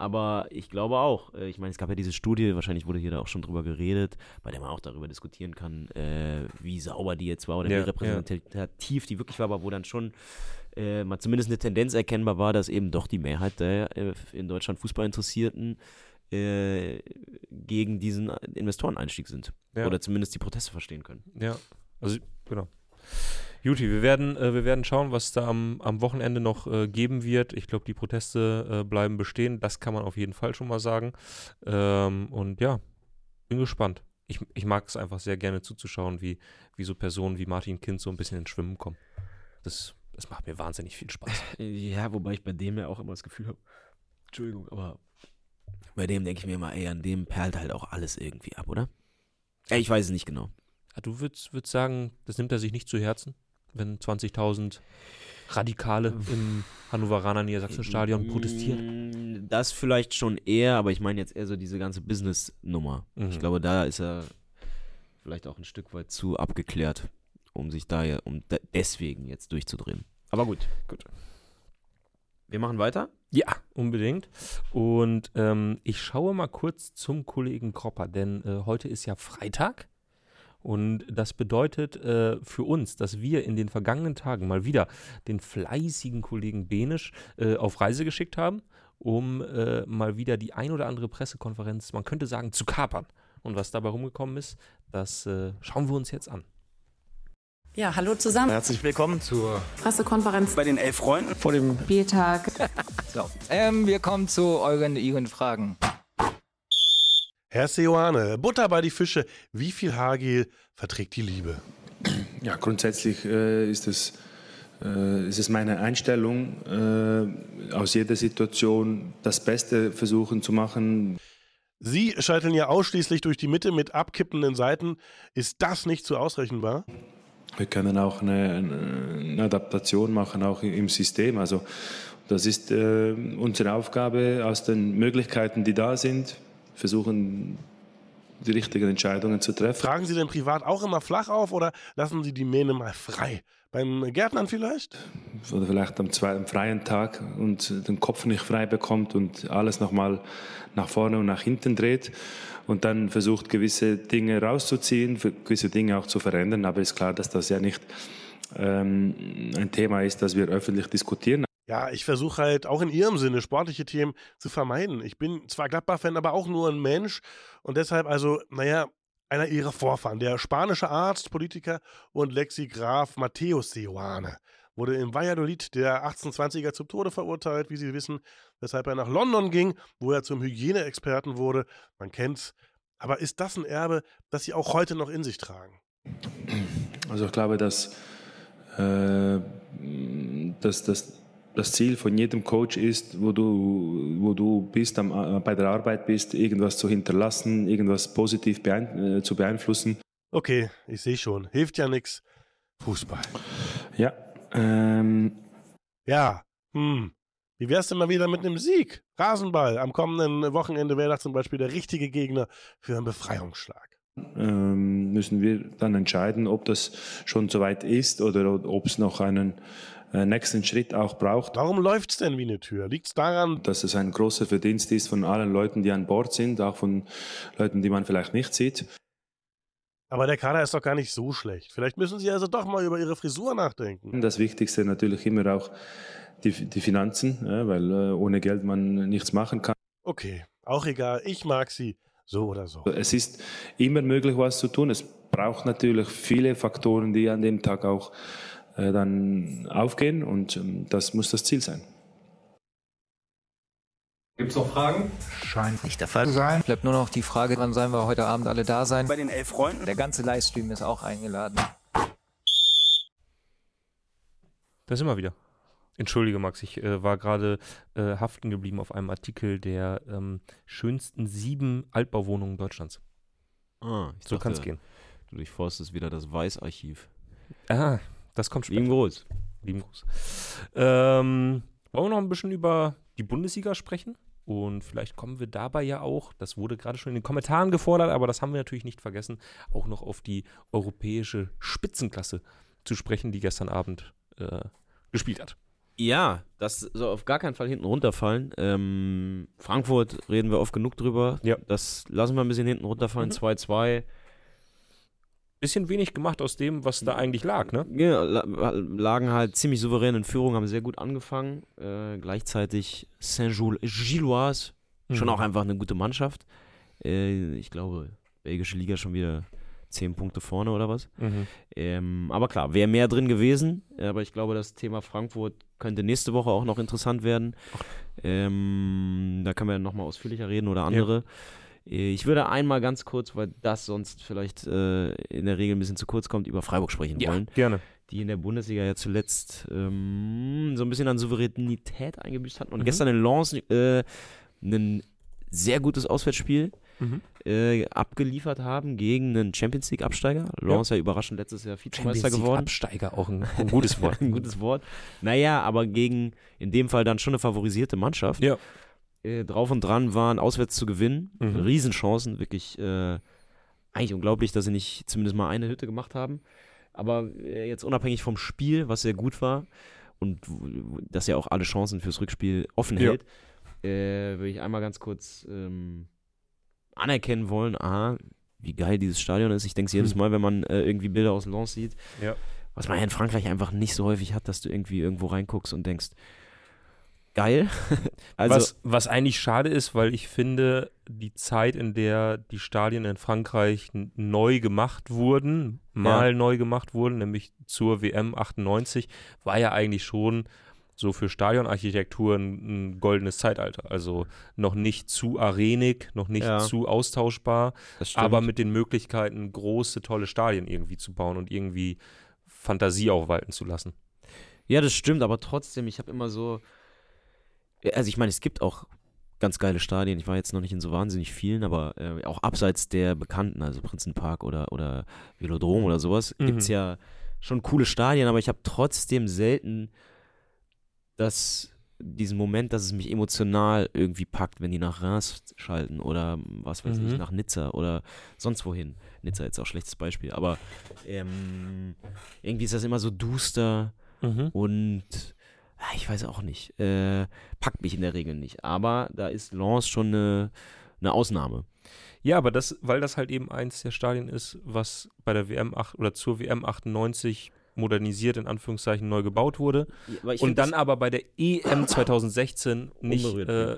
Speaker 2: aber ich glaube auch, äh, ich meine, es gab ja diese Studie, wahrscheinlich wurde hier da auch schon drüber geredet, bei der man auch darüber diskutieren kann, äh, wie sauber die jetzt war oder
Speaker 1: Ja,
Speaker 2: wie repräsentativ die wirklich war, aber wo dann schon äh, mal zumindest eine Tendenz erkennbar war, dass eben doch die Mehrheit der äh, in Deutschland Fußballinteressierten äh, gegen diesen Investoreneinstieg sind.
Speaker 1: Ja.
Speaker 2: Oder zumindest die Proteste verstehen können.
Speaker 1: Ja, also genau. Juti, wir werden, äh, wir werden schauen, was da am, am Wochenende noch äh, geben wird. Ich glaube, die Proteste äh, bleiben bestehen. Das kann man auf jeden Fall schon mal sagen. Ähm, und ja, bin gespannt. Ich, ich mag es einfach sehr gerne zuzuschauen, wie, wie so Personen wie Martin Kind so ein bisschen ins Schwimmen kommen. Das, das macht mir wahnsinnig viel Spaß.
Speaker 2: Ja, wobei ich bei dem ja auch immer das Gefühl habe, Entschuldigung, aber bei dem denke ich mir immer, ey, an dem perlt halt auch alles irgendwie ab, oder? Ey, ich weiß es nicht genau.
Speaker 1: Ah, Du würdest, würdest sagen, das nimmt er sich nicht zu Herzen, wenn 20.000 Radikale im Hannoveraner Niedersachsen-Stadion protestieren?
Speaker 2: Mm, Das vielleicht schon eher, aber ich meine jetzt eher so diese ganze Business-Nummer.
Speaker 1: Mhm.
Speaker 2: Ich glaube, da ist er vielleicht auch ein Stück weit zu abgeklärt, um sich da ja, um de deswegen jetzt durchzudrehen. Aber gut.
Speaker 1: Gut.
Speaker 2: Wir machen weiter.
Speaker 1: Ja, unbedingt. Und ähm, ich schaue mal kurz zum Kollegen Kropper, denn äh, heute ist ja Freitag. Und das bedeutet äh, für uns, dass wir in den vergangenen Tagen mal wieder den fleißigen Kollegen Benisch äh, auf Reise geschickt haben, um äh, mal wieder die ein oder andere Pressekonferenz, man könnte sagen, zu kapern. Und was dabei rumgekommen ist, das äh, schauen wir uns jetzt an.
Speaker 4: Ja, hallo zusammen.
Speaker 5: Herzlich willkommen zur
Speaker 4: Pressekonferenz
Speaker 5: bei den elf Freunden vor dem
Speaker 4: Spieltag.
Speaker 6: So, ähm, wir kommen zu euren, Ihren Fragen.
Speaker 7: Herr Seoane, Butter bei die Fische. Wie viel Haargel verträgt die Liebe?
Speaker 8: Ja, grundsätzlich äh, ist, es, äh, ist es meine Einstellung, äh, aus jeder Situation das Beste versuchen zu machen.
Speaker 7: Sie scheiteln ja ausschließlich durch die Mitte mit abkippenden Seiten. Ist das nicht zu ausrechenbar?
Speaker 8: Wir können auch eine, eine Adaptation machen, auch im System. Also Das ist äh, unsere Aufgabe, aus den Möglichkeiten, die da sind, versuchen, die richtigen Entscheidungen zu treffen.
Speaker 7: Tragen Sie denn privat auch immer flach auf oder lassen Sie die Mähne mal frei? Beim Gärtnern vielleicht?
Speaker 8: Oder vielleicht am zweiten freien Tag und den Kopf nicht frei bekommt und alles nochmal nach vorne und nach hinten dreht und dann versucht, gewisse Dinge rauszuziehen, gewisse Dinge auch zu verändern. Aber ist klar, dass das ja nicht ähm, ein Thema ist, das wir öffentlich diskutieren.
Speaker 7: Ja, ich versuche halt auch in Ihrem Sinne sportliche Themen zu vermeiden. Ich bin zwar Gladbach-Fan, aber auch nur ein Mensch und deshalb also, naja, einer ihrer Vorfahren, der spanische Arzt, Politiker und Lexigraph Matthäus Seoane, wurde in Valladolid der 1820er zum Tode verurteilt, wie Sie wissen, weshalb er nach London ging, wo er zum Hygieneexperten wurde. Man kennt's. Aber ist das ein Erbe, das Sie auch heute noch in sich tragen?
Speaker 8: Also ich glaube, dass, äh, dass, dass das Ziel von jedem Coach ist, wo du, wo du bist, am, äh, bei der Arbeit bist, irgendwas zu hinterlassen, irgendwas positiv beein, äh, zu beeinflussen.
Speaker 7: Okay, ich sehe schon. Hilft ja nichts. Fußball.
Speaker 8: Ja. Ähm.
Speaker 7: Ja. Hm. Wie wär's denn mal wieder mit einem Sieg? Rasenball. Am kommenden Wochenende wäre das zum Beispiel der richtige Gegner für einen Befreiungsschlag.
Speaker 8: Ähm, müssen wir dann entscheiden, ob das schon soweit ist oder ob es noch einen nächsten Schritt auch braucht.
Speaker 7: Warum läuft es denn wie eine Tür? Liegt es daran,
Speaker 8: dass es ein großer Verdienst ist von allen Leuten, die an Bord sind, auch von Leuten, die man vielleicht nicht sieht?
Speaker 7: Aber der Kader ist doch gar nicht so schlecht. Vielleicht müssen Sie also doch mal über Ihre Frisur nachdenken.
Speaker 8: Das Wichtigste natürlich immer auch die, die Finanzen, weil äh, ohne Geld man nichts machen kann.
Speaker 7: Okay, auch egal. Ich mag Sie so oder so.
Speaker 8: Es ist immer möglich, was zu tun. Es braucht natürlich viele Faktoren, die an dem Tag auch äh, dann aufgehen und ähm, das muss das Ziel sein.
Speaker 5: Gibt es noch Fragen?
Speaker 6: Scheint nicht der Fall zu sein. Bleibt nur noch die Frage, wann sollen wir heute Abend alle da sein?
Speaker 5: Bei den elf Freunden.
Speaker 6: Der ganze Livestream ist auch eingeladen.
Speaker 1: Da sind wir wieder. Entschuldige, Max, ich äh, war gerade äh, haften geblieben auf einem Artikel der ähm, schönsten sieben Altbauwohnungen Deutschlands.
Speaker 2: Ah,
Speaker 1: so kann es gehen.
Speaker 2: Du durchforstest wieder das Weißarchiv.
Speaker 1: Ah, das kommt später.
Speaker 2: Lieben Gruß.
Speaker 1: Lieben Gruß. Ähm, wollen wir noch ein bisschen über die Bundesliga sprechen? Und vielleicht kommen wir dabei ja auch, das wurde gerade schon in den Kommentaren gefordert, aber das haben wir natürlich nicht vergessen, auch noch auf die europäische Spitzenklasse zu sprechen, die gestern Abend äh, gespielt hat.
Speaker 2: Ja, das soll auf gar keinen Fall hinten runterfallen. Ähm, Frankfurt reden wir oft genug drüber.
Speaker 1: Ja.
Speaker 2: Das lassen wir ein bisschen hinten runterfallen.
Speaker 1: Mhm.
Speaker 2: 2-2.
Speaker 1: Bisschen wenig gemacht aus dem, was da eigentlich lag, ne?
Speaker 2: Ja, la- lagen halt ziemlich souverän in Führung, haben sehr gut angefangen. Äh, gleichzeitig Saint-Gilloise, schon
Speaker 1: Mhm.
Speaker 2: auch einfach eine gute Mannschaft. Äh, ich glaube, belgische Liga schon wieder 10 Punkte vorne oder was.
Speaker 1: Mhm.
Speaker 2: Ähm, aber klar, wäre mehr drin gewesen. Aber ich glaube, das Thema Frankfurt könnte nächste Woche auch noch interessant werden. Ähm, da können wir nochmal ausführlicher reden oder andere. Äh, Ich würde einmal ganz kurz, weil das sonst vielleicht äh, in der Regel ein bisschen zu kurz kommt, über Freiburg sprechen
Speaker 1: Ja,
Speaker 2: wollen.
Speaker 1: gerne.
Speaker 2: Die in der Bundesliga ja zuletzt ähm, so ein bisschen an Souveränität eingebüßt hatten. Und
Speaker 1: Mhm.
Speaker 2: gestern in Lens äh, ein sehr gutes Auswärtsspiel
Speaker 1: Mhm.
Speaker 2: äh, abgeliefert haben gegen einen Champions League Absteiger. Lens ja. überraschend letztes Jahr Vizemeister geworden.
Speaker 1: Absteiger, auch ein, ein gutes Wort.
Speaker 2: ein gutes Wort. Naja, aber gegen in dem Fall dann schon eine favorisierte Mannschaft.
Speaker 1: Ja.
Speaker 2: Äh, drauf und dran waren, auswärts zu gewinnen.
Speaker 1: Mhm.
Speaker 2: Riesenchancen, wirklich äh, eigentlich unglaublich, dass sie nicht zumindest mal eine Hütte gemacht haben. Aber äh, jetzt unabhängig vom Spiel, was sehr gut war und dass ja auch alle Chancen fürs Rückspiel offen
Speaker 1: Ja.
Speaker 2: hält, äh, würde ich einmal ganz kurz ähm, anerkennen wollen, aha, wie geil dieses Stadion ist. Ich denke es jedes
Speaker 1: Hm.
Speaker 2: Mal, wenn man äh, irgendwie Bilder aus Lens sieht.
Speaker 1: Ja.
Speaker 2: Was man ja in Frankreich einfach nicht so häufig hat, dass du irgendwie irgendwo reinguckst und denkst, geil. also,
Speaker 1: was, was eigentlich schade ist, weil ich finde, die Zeit, in der die Stadien in Frankreich neu gemacht wurden, mal neu gemacht wurden, nämlich zur WM 98, war ja eigentlich schon so für Stadionarchitektur ein, ein goldenes Zeitalter. Also noch nicht zu arenig, noch nicht
Speaker 2: Ja.
Speaker 1: zu austauschbar, aber mit den Möglichkeiten, große, tolle Stadien irgendwie zu bauen und irgendwie Fantasie auch walten zu lassen.
Speaker 2: Ja, das stimmt, aber trotzdem, ich habe immer so. Also, ich meine, es gibt auch ganz geile Stadien. Ich war jetzt noch nicht in so wahnsinnig vielen, aber äh, auch abseits der bekannten, also Prinzenpark oder, oder Velodrom oder sowas,
Speaker 1: Mhm.
Speaker 2: gibt es ja schon coole Stadien, aber ich habe trotzdem selten das diesen Moment, dass es mich emotional irgendwie packt, wenn die nach Reims schalten oder was weiß ich,
Speaker 1: Mhm.
Speaker 2: nach Nizza oder sonst wohin. Nizza jetzt auch schlechtes Beispiel, aber ähm, irgendwie ist das immer so duster
Speaker 1: Mhm.
Speaker 2: und ich weiß auch nicht, äh, packt mich in der Regel nicht. Aber da ist Lens schon eine, eine Ausnahme.
Speaker 1: Ja, aber das, weil das halt eben eins der Stadien ist, was bei der WM 8 oder zur WM 98 modernisiert, in Anführungszeichen, neu gebaut wurde.
Speaker 2: Ich
Speaker 1: und dann aber bei der EM 2016 nicht, äh,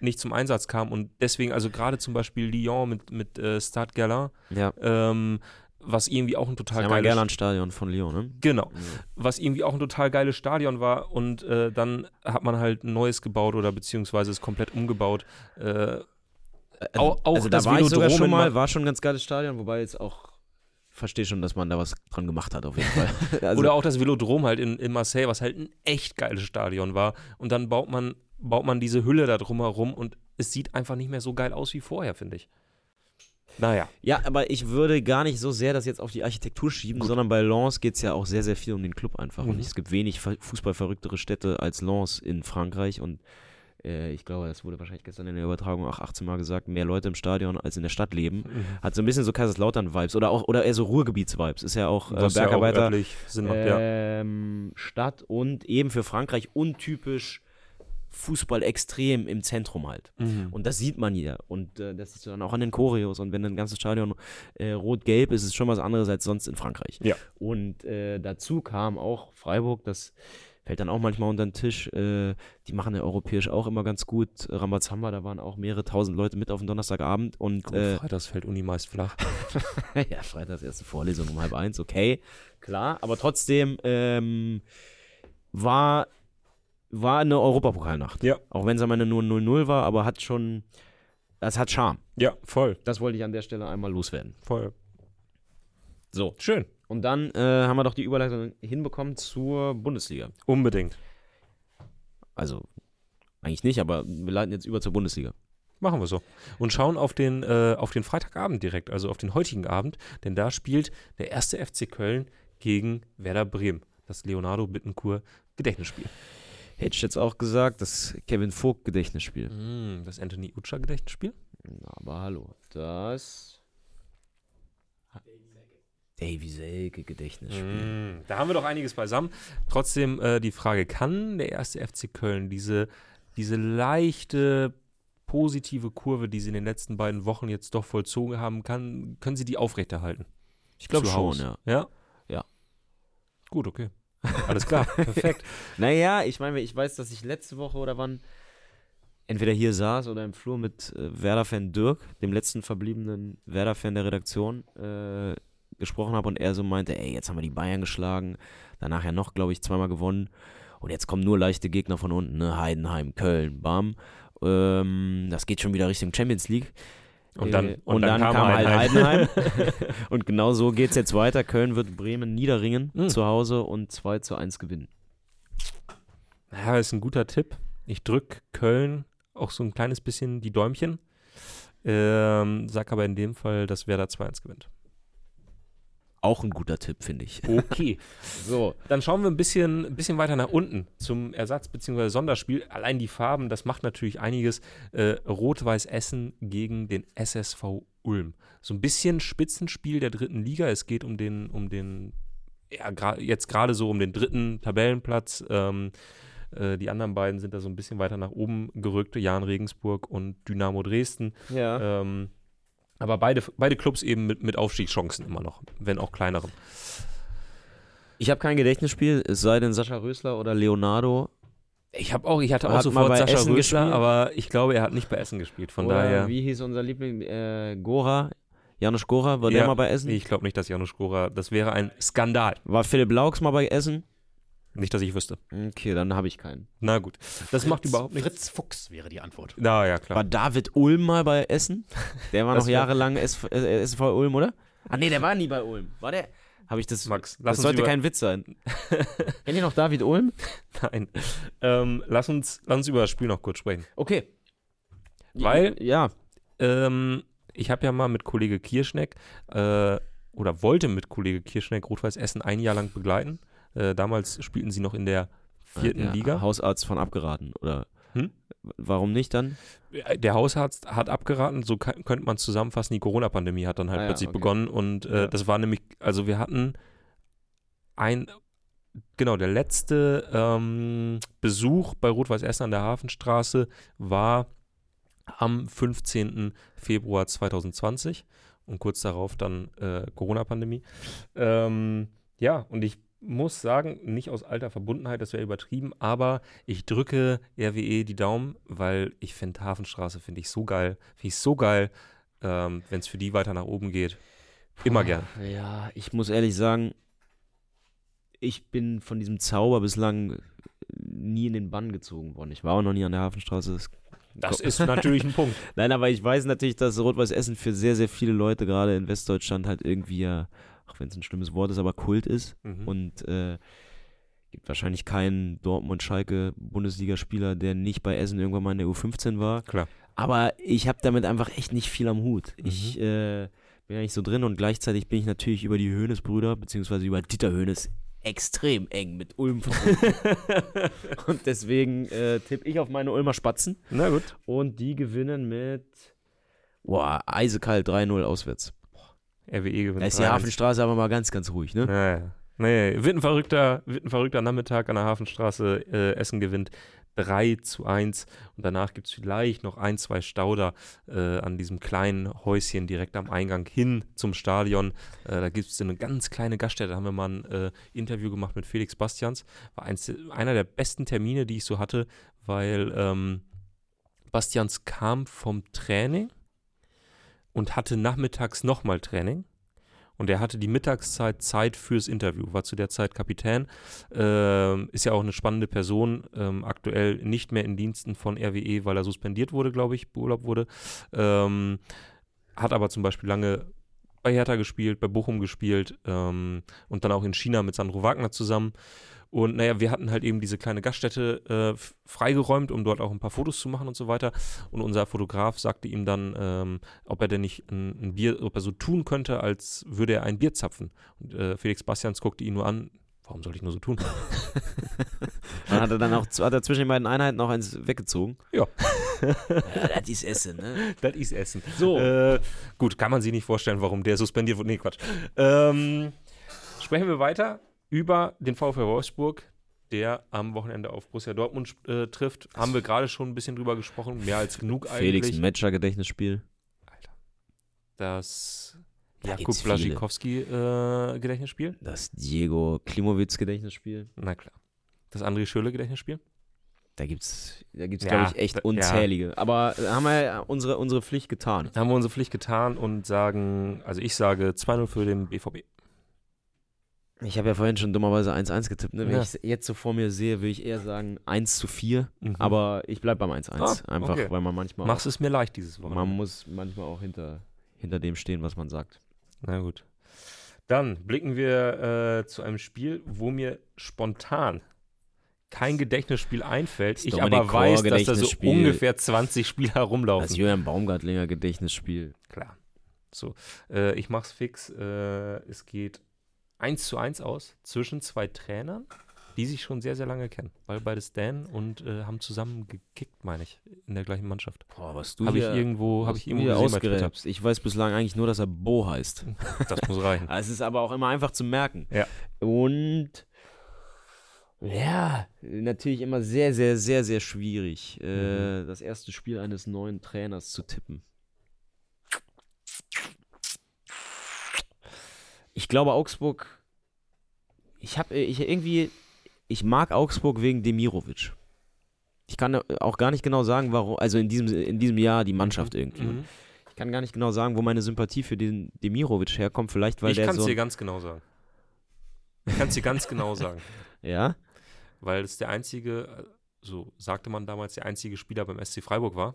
Speaker 1: nicht zum Einsatz kam. Und deswegen, also gerade zum Beispiel Lyon mit, mit äh, Stade Galin,
Speaker 2: ja,
Speaker 1: ähm, was irgendwie auch ein total
Speaker 2: das
Speaker 1: geiles
Speaker 2: Gerland-Stadion von Lyon, ne?
Speaker 1: Genau. Was irgendwie auch ein total geiles Stadion war und äh, dann hat man halt ein neues gebaut oder beziehungsweise es komplett umgebaut. Äh, Au- auch
Speaker 2: also da
Speaker 1: das
Speaker 2: war ich sogar
Speaker 1: Velodrom
Speaker 2: schon mal,
Speaker 1: Ma-
Speaker 2: war schon ein ganz geiles Stadion, wobei jetzt auch verstehe schon, dass man da was dran gemacht hat auf jeden Fall. also,
Speaker 1: oder auch das Velodrom halt in, in Marseille, was halt ein echt geiles Stadion war. Und dann baut man, baut man diese Hülle da drumherum und es sieht einfach nicht mehr so geil aus wie vorher, finde ich. Naja.
Speaker 2: ja, aber ich würde gar nicht so sehr das jetzt auf die Architektur schieben, sondern bei Lens geht es ja auch sehr, sehr viel um den Club einfach. Und
Speaker 1: Mhm.
Speaker 2: es gibt wenig ver- fußballverrücktere Städte als Lens in Frankreich und äh, ich glaube, das wurde wahrscheinlich gestern in der Übertragung auch 18 Mal gesagt, mehr Leute im Stadion als in der Stadt leben. Hat so ein bisschen so Kaiserslautern-Vibes oder auch oder eher so Ruhrgebiets-Vibes. Ist ja auch äh,
Speaker 1: Was ja auch
Speaker 2: Bergarbeiter.
Speaker 1: Sinn macht, ja.
Speaker 2: ähm, Stadt und eben für Frankreich untypisch Fußball extrem im Zentrum halt.
Speaker 1: Mhm.
Speaker 2: Und das sieht man hier. Und äh, das ist dann auch an den Choreos. Und wenn ein ganzes Stadion äh, rot-gelb ist, ist es schon was anderes als sonst in Frankreich.
Speaker 1: Ja.
Speaker 2: Und äh, dazu kam auch Freiburg, das fällt dann auch manchmal unter den Tisch. Äh, die machen ja europäisch auch immer ganz gut. Rambazamba, da waren auch mehrere tausend Leute mit auf dem Donnerstagabend. Und
Speaker 1: Gut,
Speaker 2: äh,
Speaker 1: Freitags fällt Uni meist flach.
Speaker 2: ja, Freitags erste Vorlesung um halb eins, okay, klar. Aber trotzdem ähm, war, war eine Europapokalnacht.
Speaker 1: Ja.
Speaker 2: Auch wenn es am Ende nur 0-0 war, aber hat schon, das hat Charme.
Speaker 1: Ja, voll,
Speaker 2: Das wollte ich an der Stelle einmal loswerden.
Speaker 1: voll.
Speaker 2: So.
Speaker 1: Schön.
Speaker 2: Und dann äh, haben wir doch die Überleitung hinbekommen zur Bundesliga.
Speaker 1: Unbedingt.
Speaker 2: Also, eigentlich nicht, aber wir leiten jetzt über zur Bundesliga.
Speaker 1: Machen wir so. Und schauen auf den, äh, auf den Freitagabend direkt, also auf den heutigen Abend, denn da spielt der erste FC Köln gegen Werder Bremen. Das Leonardo Bittencourt Gedächtnisspiel.
Speaker 2: Hätte ich jetzt auch gesagt, das Kevin Vogt Gedächtnisspiel.
Speaker 1: Mm, das Anthony Utscher Gedächtnisspiel?
Speaker 2: Aber hallo, das Davy Selke Gedächtnisspiel.
Speaker 1: Mm, da haben wir doch einiges beisammen. Trotzdem äh, die Frage, kann der erste FC Köln diese, diese leichte positive Kurve, die sie in den letzten beiden Wochen jetzt doch vollzogen haben, kann, können sie die aufrechterhalten?
Speaker 2: Ich glaube schon, ja.
Speaker 1: Ja?
Speaker 2: Ja.
Speaker 1: Gut, okay. Alles klar, perfekt.
Speaker 2: Naja, ich meine, ich weiß, dass ich letzte Woche oder wann entweder hier saß oder im Flur mit äh, Werder-Fan Dirk, dem letzten verbliebenen Werder-Fan der Redaktion, äh, gesprochen habe und er so meinte, ey, jetzt haben wir die Bayern geschlagen, danach ja noch, glaube ich, zweimal gewonnen und jetzt kommen nur leichte Gegner von unten, ne? Heidenheim, Köln, bam. Ähm, das geht schon wieder Richtung Champions League.
Speaker 1: Und dann,
Speaker 2: Äh,
Speaker 1: und dann, kam,
Speaker 2: halt
Speaker 1: Heidenheim.
Speaker 2: Heidenheim. und genau so geht es jetzt weiter. Köln wird Bremen niederringen
Speaker 1: Mhm.
Speaker 2: zu Hause und 2 zu 1 gewinnen.
Speaker 1: Ja, ist ein guter Tipp. Ich drücke Köln auch so ein kleines bisschen die Däumchen. Ähm, sag aber in dem Fall, dass Werder 2-1 gewinnt.
Speaker 2: Auch ein guter Tipp, finde ich.
Speaker 1: Okay.
Speaker 2: So.
Speaker 1: Dann schauen wir ein bisschen, ein bisschen weiter nach unten zum Ersatz- bzw. Sonderspiel. Allein die Farben, das macht natürlich einiges. Äh, Rot-Weiß Essen gegen den SSV Ulm. So ein bisschen Spitzenspiel der dritten Liga. Es geht um den, um den, ja, gra- jetzt gerade so um den dritten Tabellenplatz. Ähm, äh, die anderen beiden sind da so ein bisschen weiter nach oben gerückt. Jan Regensburg und Dynamo Dresden.
Speaker 2: Ja.
Speaker 1: Ähm, aber beide, beide Clubs eben mit, mit Aufstiegschancen immer noch, wenn auch kleineren.
Speaker 2: Ich habe kein Gedächtnisspiel, es sei denn Sascha Rösler oder Leonardo.
Speaker 1: Ich habe auch, ich hatte auch
Speaker 2: Hat
Speaker 1: sofort
Speaker 2: bei
Speaker 1: Sascha
Speaker 2: Essen
Speaker 1: Rösler,
Speaker 2: gespielt?
Speaker 1: aber ich glaube, er hat nicht bei Essen gespielt. Von
Speaker 2: oder
Speaker 1: daher,
Speaker 2: wie hieß unser Liebling? Äh, Gora. Janusz Gora, war
Speaker 1: Ja,
Speaker 2: der mal bei Essen?
Speaker 1: ich glaube nicht, dass Janusz Gora, das wäre ein Skandal.
Speaker 2: War Philipp Laux mal bei Essen?
Speaker 1: Nicht, dass ich wüsste.
Speaker 2: Okay, dann habe ich keinen.
Speaker 1: Na gut, das macht überhaupt nichts.
Speaker 3: Fritz Fuchs wäre die Antwort.
Speaker 1: Na ja, klar.
Speaker 2: War David Ulm mal bei Essen? Der war
Speaker 1: Das
Speaker 2: noch jahrelang SV, äh, SV Ulm, oder? Ah nee, der war nie bei Ulm. War der? Habe ich das?
Speaker 1: Max,
Speaker 2: das
Speaker 1: lass uns
Speaker 2: sollte kein Witz sein. Kennt ihr noch David Ulm?
Speaker 1: Nein. Ähm, lass, uns, lass uns über das Spiel noch kurz sprechen.
Speaker 2: Okay.
Speaker 1: Weil-
Speaker 2: Ja.
Speaker 1: Ähm, ich habe ja mal mit Kollege Kirschneck äh, oder wollte mit Kollege Kirschneck Rot-Weiß Essen ein Jahr lang begleiten. Äh, damals spielten sie noch in der vierten
Speaker 2: der
Speaker 1: Liga.
Speaker 2: Hausarzt von abgeraten, oder?
Speaker 1: Hm?
Speaker 2: Warum nicht dann?
Speaker 1: Der Hausarzt hat abgeraten, so kann, könnte man zusammenfassen, die Corona-Pandemie hat dann halt
Speaker 2: Ah ja,
Speaker 1: plötzlich
Speaker 2: okay.
Speaker 1: begonnen und äh,
Speaker 2: Ja.
Speaker 1: das war nämlich, also wir hatten ein, genau, der letzte ähm, Besuch bei Rot-Weiß Essen an der Hafenstraße war am 15. Februar 2020 und kurz darauf dann äh, Corona-Pandemie. Ähm, ja, und ich muss sagen, nicht aus alter Verbundenheit, das wäre übertrieben, aber ich drücke RWE die Daumen, weil ich finde Hafenstraße finde ich so geil, finde ich so geil, ähm, wenn es für die weiter nach oben geht. Immer gern.
Speaker 2: Ja, ich muss ehrlich sagen, ich bin von diesem Zauber bislang nie in den Bann gezogen worden. Ich war auch noch nie an der Hafenstraße. Das
Speaker 1: Das ist natürlich ein Punkt.
Speaker 2: Nein, aber ich weiß natürlich, dass Rot-Weiß Essen für sehr, sehr viele Leute, gerade in Westdeutschland, halt irgendwie ja, auch wenn es ein schlimmes Wort ist, aber Kult ist.
Speaker 1: Mhm.
Speaker 2: Und äh, gibt wahrscheinlich keinen Dortmund-Schalke-Bundesligaspieler, der nicht bei Essen irgendwann mal in der U15 war.
Speaker 1: Klar.
Speaker 2: Aber ich habe damit einfach echt nicht viel am Hut.
Speaker 1: Mhm.
Speaker 2: Ich äh, bin ja nicht so drin und gleichzeitig bin ich natürlich über die Hoeneß-Brüder, beziehungsweise über Dieter Hoeneß, extrem eng mit Ulm verbunden. und deswegen äh, tippe ich auf meine Ulmer Spatzen.
Speaker 1: Na gut.
Speaker 2: Und die gewinnen mit boah, eisekalt 3-0 auswärts.
Speaker 1: RWE gewinnt.
Speaker 2: Da ist die
Speaker 1: 3-1.
Speaker 2: Hafenstraße aber mal ganz, ganz ruhig, ne?
Speaker 1: Naja. Nee, wird ein verrückter, wird ein verrückter Nachmittag an der Hafenstraße. Äh, Essen gewinnt 3 zu 1 und danach gibt es vielleicht noch ein, zwei Stauder äh, an diesem kleinen Häuschen direkt am Eingang hin zum Stadion. Äh, da gibt es eine ganz kleine Gaststätte. Da haben wir mal ein äh, Interview gemacht mit Felix Bastians. War eins, einer der besten Termine, die ich so hatte, weil ähm, Bastians kam vom Training und hatte nachmittags nochmal Training. Und er hatte die Mittagszeit Zeit fürs Interview, war zu der Zeit Kapitän, ähm, ist ja auch eine spannende Person, ähm, aktuell nicht mehr in Diensten von RWE, weil er suspendiert wurde, glaube ich, beurlaubt wurde. Ähm, hat aber zum Beispiel lange bei Hertha gespielt, bei Bochum gespielt ähm, und dann auch in China mit Sandro Wagner zusammen. Und naja, wir hatten halt eben diese kleine Gaststätte äh, freigeräumt, um dort auch ein paar Fotos zu machen und so weiter. Und unser Fotograf sagte ihm dann, ähm, ob er denn nicht ein, ein Bier, ob er so tun könnte, als würde er ein Bier zapfen. Und äh, Felix Bastians guckte ihn nur an. Warum soll ich nur so tun?
Speaker 2: Dann hat er dann auch hat er zwischen den beiden Einheiten noch eins weggezogen.
Speaker 1: Ja.
Speaker 2: ja das ist Essen, ne?
Speaker 1: das ist Essen.
Speaker 2: So.
Speaker 1: Äh, gut, kann man sich nicht vorstellen, warum der suspendiert wurde. Nee, Quatsch. Ähm, sprechen wir weiter über den VfL Wolfsburg, der am Wochenende auf Borussia Dortmund äh, trifft. Haben wir gerade schon ein bisschen drüber gesprochen. Mehr als genug
Speaker 2: Felix
Speaker 1: eigentlich.
Speaker 2: Metscher Gedächtnisspiel.
Speaker 1: Das
Speaker 2: Da
Speaker 1: Jakub. Blaschikowski äh, Gedächtnisspiel.
Speaker 2: Das Diego Klimowitz Gedächtnisspiel.
Speaker 1: Na klar. Das André Schürrle Gedächtnisspiel.
Speaker 2: Da gibt's, da gibt's
Speaker 1: Ja,
Speaker 2: glaube ich, echt unzählige. Aber da haben wir ja unsere, unsere Pflicht getan.
Speaker 1: Da haben wir unsere Pflicht getan und sagen, also ich sage 2-0 für den BVB.
Speaker 2: Ich habe ja vorhin schon dummerweise 1-1 getippt. Ne? Wenn
Speaker 1: Ja.
Speaker 2: ich es jetzt so vor mir sehe, würde ich eher sagen 1 zu 4.
Speaker 1: Mhm.
Speaker 2: Aber ich bleibe beim 1-1.
Speaker 1: Ah,
Speaker 2: Einfach,
Speaker 1: okay.
Speaker 2: weil man manchmal
Speaker 1: Machst es mir leicht dieses Wochenende.
Speaker 2: man muss manchmal auch hinter, hinter dem stehen, was man sagt.
Speaker 1: Na gut. Dann blicken wir äh, zu einem Spiel, wo mir spontan kein Gedächtnisspiel einfällt.
Speaker 2: Das
Speaker 1: Ich aber weiß, dass da so ungefähr 20 Spieler
Speaker 2: Das
Speaker 1: rumlaufen.
Speaker 2: Julian Baumgartlinger Gedächtnisspiel.
Speaker 1: Klar. So, äh, ich mach's fix. Äh, es geht 1 zu 1 aus zwischen zwei Trainern, die sich schon sehr, sehr lange kennen. Weil beide Dan und äh, haben zusammen gekickt, meine ich, in der gleichen Mannschaft.
Speaker 2: Boah, was du
Speaker 1: ich
Speaker 2: hier,
Speaker 1: irgendwo,
Speaker 2: was
Speaker 1: habe ich irgendwo gesehen.
Speaker 2: Ich weiß bislang eigentlich nur, dass er Bo heißt.
Speaker 1: Das muss reichen.
Speaker 2: Es ist aber auch immer einfach zu merken.
Speaker 1: Ja.
Speaker 2: Und ja, natürlich immer sehr, sehr, sehr, sehr schwierig,
Speaker 1: Mhm.
Speaker 2: äh, das erste Spiel eines neuen Trainers zu tippen. Ich glaube, Augsburg. Ich habe ich irgendwie. Ich mag Augsburg wegen Demirovic. Ich kann auch gar nicht genau sagen, warum. Also in diesem, in diesem Jahr die Mannschaft irgendwie.
Speaker 1: Mhm.
Speaker 2: Ich kann gar nicht genau sagen, wo meine Sympathie für den Demirovic herkommt. Vielleicht, weil
Speaker 1: ich
Speaker 2: der
Speaker 1: kann es
Speaker 2: so.
Speaker 1: dir ganz genau sagen. Ich kann es dir ganz genau sagen.
Speaker 2: Ja?
Speaker 1: Weil es der einzige, so sagte man damals, der einzige Spieler beim SC Freiburg war,